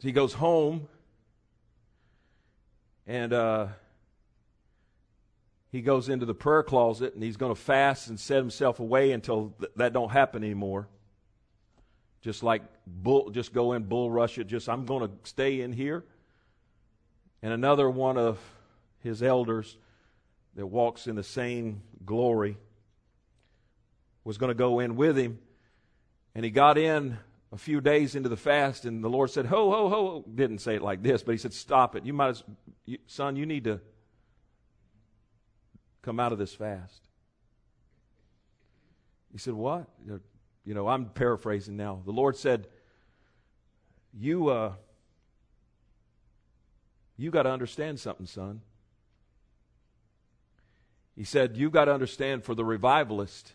He goes home and uh, he goes into the prayer closet and he's going to fast and set himself away until th- that don't happen anymore. Just like bull, just go in bull rush it. Just I'm going to stay in here and another one of his elders that walks in the same glory was going to go in with him. And he got in a few days into the fast, and the Lord said, Ho, ho, ho. Didn't say it like this, but he said, Stop it. You might, as, you, son, you need to come out of this fast. He said, What? You know, I'm paraphrasing now. The Lord said, You, uh, you got to understand something, son. He said, You got to understand for the revivalist,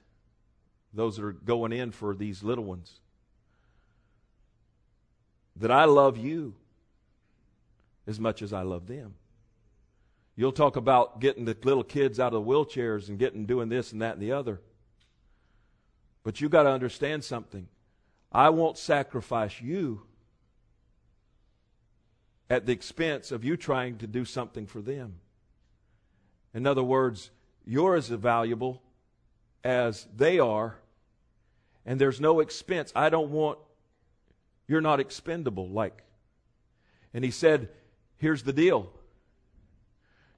those that are going in for these little ones, that I love you as much as I love them. You'll talk about getting the little kids out of the wheelchairs and getting doing this and that and the other. But you got to understand something. I won't sacrifice you at the expense of you trying to do something for them. In other words, you're as valuable as they are, and there's no expense. I don't want, you're not expendable like. And he said, Here's the deal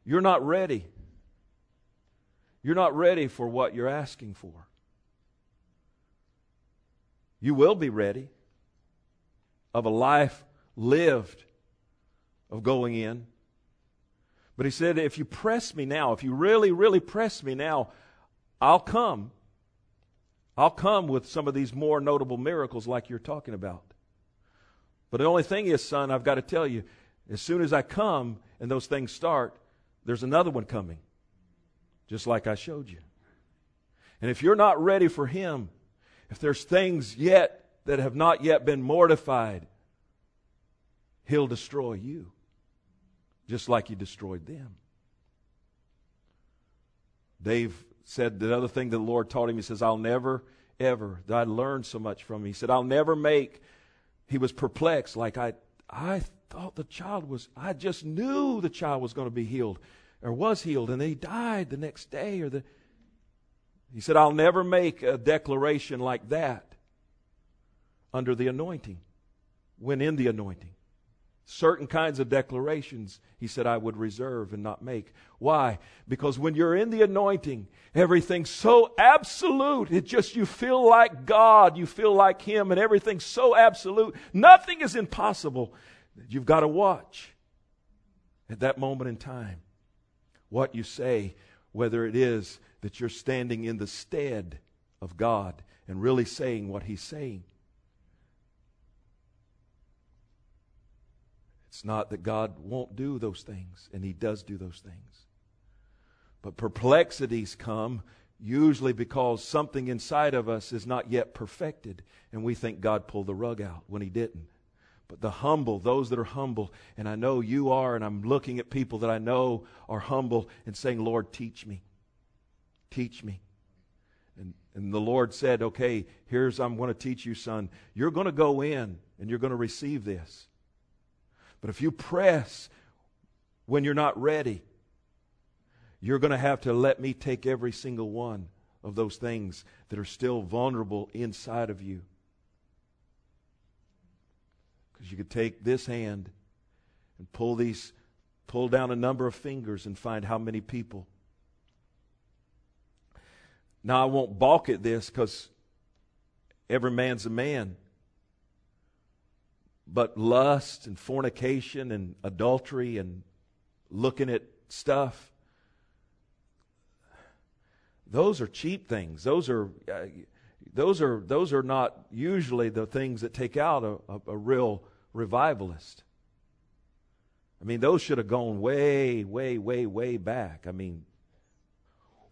you're not ready. You're not ready for what you're asking for. You will be ready of a life lived of going in. But he said, if you press me now, if you really, really press me now, I'll come. I'll come with some of these more notable miracles like you're talking about. But the only thing is, son, I've got to tell you, as soon as I come and those things start, there's another one coming, just like I showed you. And if you're not ready for him, if there's things yet that have not yet been mortified, he'll destroy you just like he destroyed them. Dave said the other thing that the Lord taught him, he says, I'll never, ever, I learned so much from him. He said, I'll never make, he was perplexed, like I, I thought the child was, I just knew the child was going to be healed, or was healed, and he died the next day, or the, he said, I'll never make a declaration like that under the anointing, when in the anointing. Certain kinds of declarations, he said, I would reserve and not make. Why? Because when you're in the anointing, everything's so absolute. It just, you feel like God, you feel like Him, and everything's so absolute. Nothing is impossible. You've got to watch at that moment in time what you say, whether it is that you're standing in the stead of God and really saying what He's saying. It's not that God won't do those things, and He does do those things. But perplexities come usually because something inside of us is not yet perfected, and we think God pulled the rug out when He didn't. But the humble, those that are humble, and I know you are, and I'm looking at people that I know are humble and saying, Lord, teach me. Teach me. And, and the Lord said, Okay, here's, I'm going to teach you, son. You're going to go in and you're going to receive this. But if you press when you're not ready, you're going to have to let me take every single one of those things that are still vulnerable inside of you. Because you could take this hand and pull these, pull down a number of fingers and find how many people. Now, I won't balk at this because every man's a man. But lust and fornication and adultery and looking at stuff, those are cheap things. Those are, uh, those are, those are not usually the things that take out a, a, a real revivalist. I mean, those should have gone way, way, way, way back. I mean,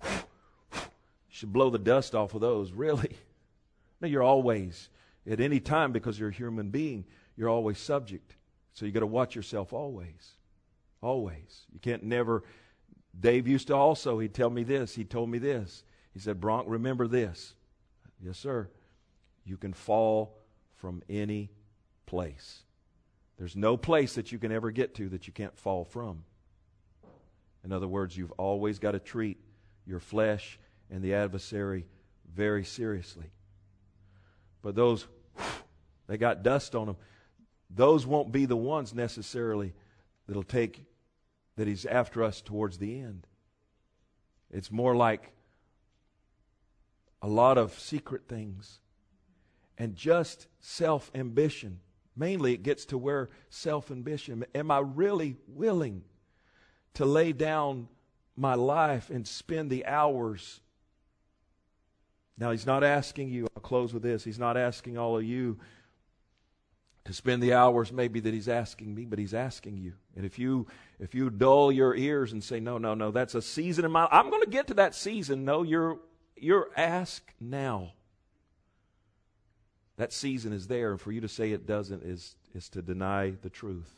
should blow the dust off of those, really. No, you're always, at any time, because you're a human being, you're always subject. So you got to watch yourself always. Always. You can't never. Dave used to also, he'd tell me this. He told me this. He said, Bronk, remember this. Yes, sir. You can fall from any place. There's no place that you can ever get to that you can't fall from. In other words, you've always got to treat your flesh and the adversary very seriously. But those, they got dust on them those won't be the ones necessarily that'll take that he's after us towards the end. It's more like a lot of secret things and just self ambition. Mainly, it gets to where self ambition. Am I really willing to lay down my life and spend the hours? Now, he's not asking you, I'll close with this. He's not asking all of you to spend the hours maybe that he's asking me, but he's asking you. And if you if you dull your ears and say, No, no, no, that's a season in my I'm gonna get to that season. No, you're you're ask now. That season is there, and for you to say it doesn't is is to deny the truth.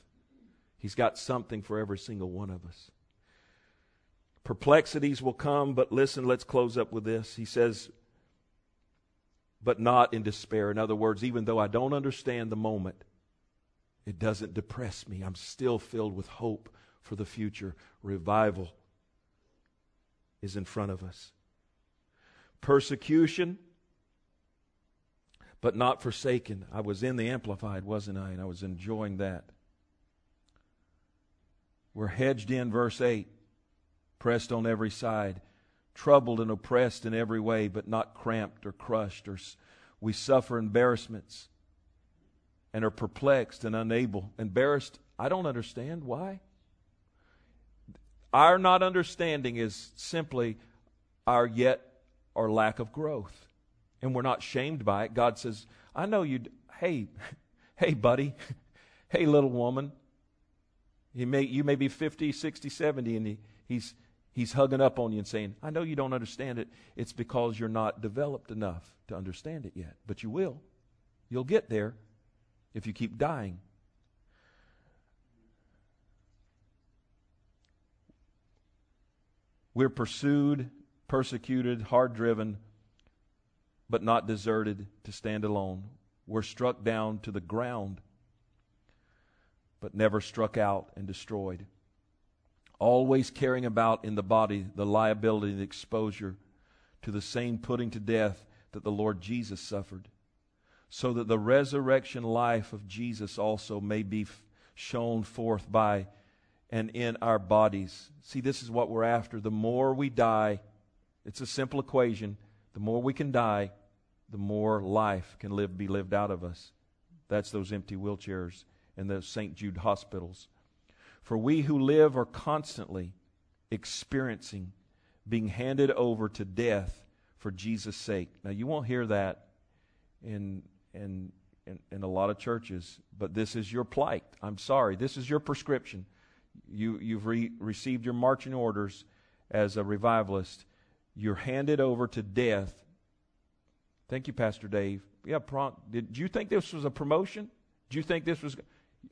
He's got something for every single one of us. Perplexities will come, but listen, let's close up with this. He says, but not in despair. In other words, even though I don't understand the moment, it doesn't depress me. I'm still filled with hope for the future. Revival is in front of us. Persecution, but not forsaken. I was in the Amplified, wasn't I? And I was enjoying that. We're hedged in, verse 8, pressed on every side troubled and oppressed in every way, but not cramped or crushed, or we suffer embarrassments and are perplexed and unable. Embarrassed, I don't understand. Why? Our not understanding is simply our yet or lack of growth. And we're not shamed by it. God says, I know you, hey, hey, buddy, hey, little woman. You may, you may be 50, 60, 70, and he, he's, He's hugging up on you and saying, I know you don't understand it. It's because you're not developed enough to understand it yet. But you will. You'll get there if you keep dying. We're pursued, persecuted, hard driven, but not deserted to stand alone. We're struck down to the ground, but never struck out and destroyed always carrying about in the body the liability and the exposure to the same putting to death that the Lord Jesus suffered, so that the resurrection life of Jesus also may be shown forth by and in our bodies. See, this is what we're after. The more we die, it's a simple equation. The more we can die, the more life can live, be lived out of us. That's those empty wheelchairs and those St. Jude hospitals. For we who live are constantly experiencing being handed over to death for Jesus' sake. Now, you won't hear that in, in, in, in, a lot of churches, but this is your plight. I'm sorry. This is your prescription. You, you've re- received your marching orders as a revivalist. You're handed over to death. Thank you, Pastor Dave. Yeah, prom- did you think this was a promotion? Did you think this was?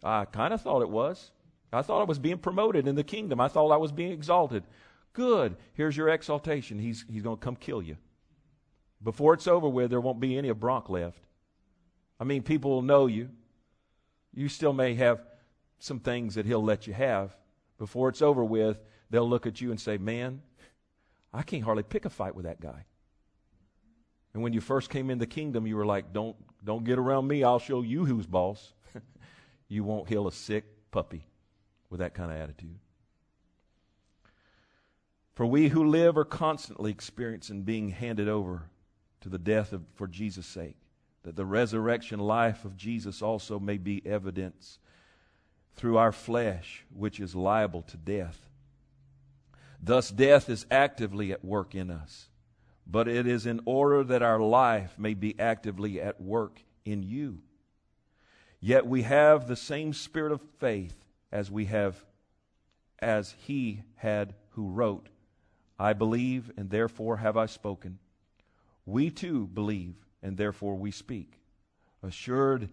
I kind of thought it was. I thought I was being promoted in the kingdom. I thought I was being exalted. Good. Here's your exaltation. He's, he's going to come kill you. Before it's over with, there won't be any of Bronk left. I mean, people will know you. You still may have some things that he'll let you have. Before it's over with, they'll look at you and say, Man, I can't hardly pick a fight with that guy. And when you first came in the kingdom, you were like, Don't, don't get around me. I'll show you who's boss. you won't heal a sick puppy with that kind of attitude. For we who live are constantly experiencing being handed over to the death of, for Jesus' sake, that the resurrection life of Jesus also may be evidence through our flesh, which is liable to death. Thus, death is actively at work in us, but it is in order that our life may be actively at work in you. Yet we have the same spirit of faith as we have, as he had who wrote, I believe, and therefore have I spoken. We too believe, and therefore we speak, assured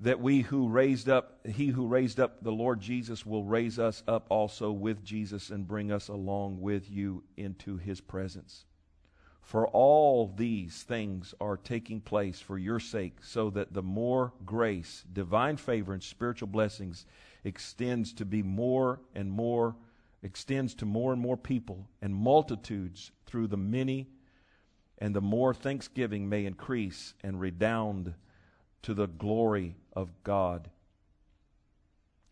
that we who raised up, he who raised up the Lord Jesus will raise us up also with Jesus and bring us along with you into his presence. For all these things are taking place for your sake, so that the more grace, divine favor, and spiritual blessings extends to be more and more, extends to more and more people and multitudes through the many, and the more thanksgiving may increase and redound to the glory of God.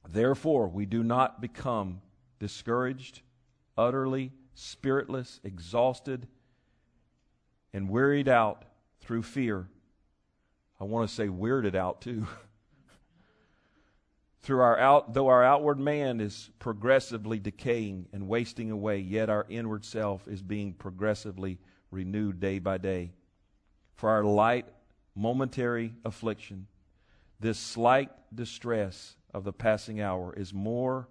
Therefore, we do not become discouraged, utterly spiritless, exhausted, and wearied out through fear. I want to say weirded out too. Through our out, though our outward man is progressively decaying and wasting away, yet our inward self is being progressively renewed day by day. For our light, momentary affliction, this slight distress of the passing hour is more,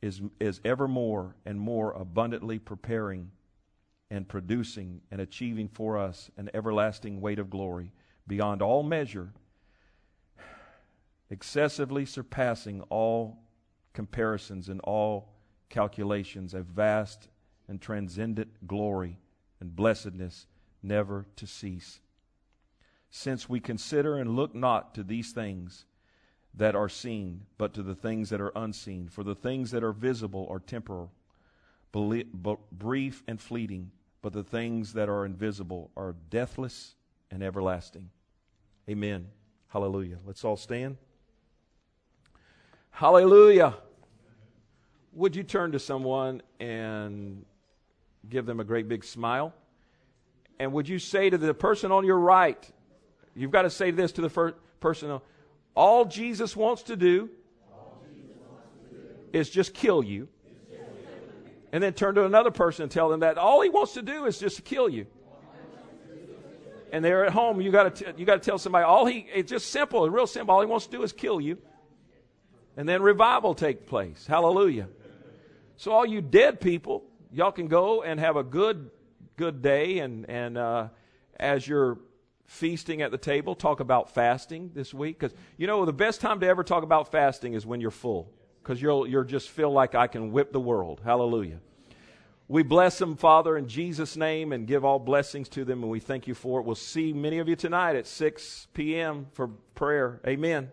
is, is ever more and more abundantly preparing and producing and achieving for us an everlasting weight of glory beyond all measure excessively surpassing all comparisons and all calculations, a vast and transcendent glory and blessedness never to cease. Since we consider and look not to these things that are seen, but to the things that are unseen, for the things that are visible are temporal, brief and fleeting, but the things that are invisible are deathless and everlasting. Amen. Hallelujah. Let's all stand. Hallelujah. Would you turn to someone and give them a great big smile? And would you say to the person on your right, you've got to say this to the first person, all Jesus wants to do, is just kill you. And then turn to another person and tell them that all he wants to do is just to kill you. And they're at home, you got to you got to tell somebody all he it's just simple, real simple. All he wants to do is kill you and then revival take place. Hallelujah. So all you dead people, y'all can go and have a good, good day, and and uh, as you're feasting at the table, talk about fasting this week, because you know the best time to ever talk about fasting is when you're full, because you'll you'll just feel like I can whip the world. Hallelujah. We bless them, Father, in Jesus' name, and give all blessings to them, and we thank you for it. We'll see many of you tonight at 6 p.m. for prayer. Amen.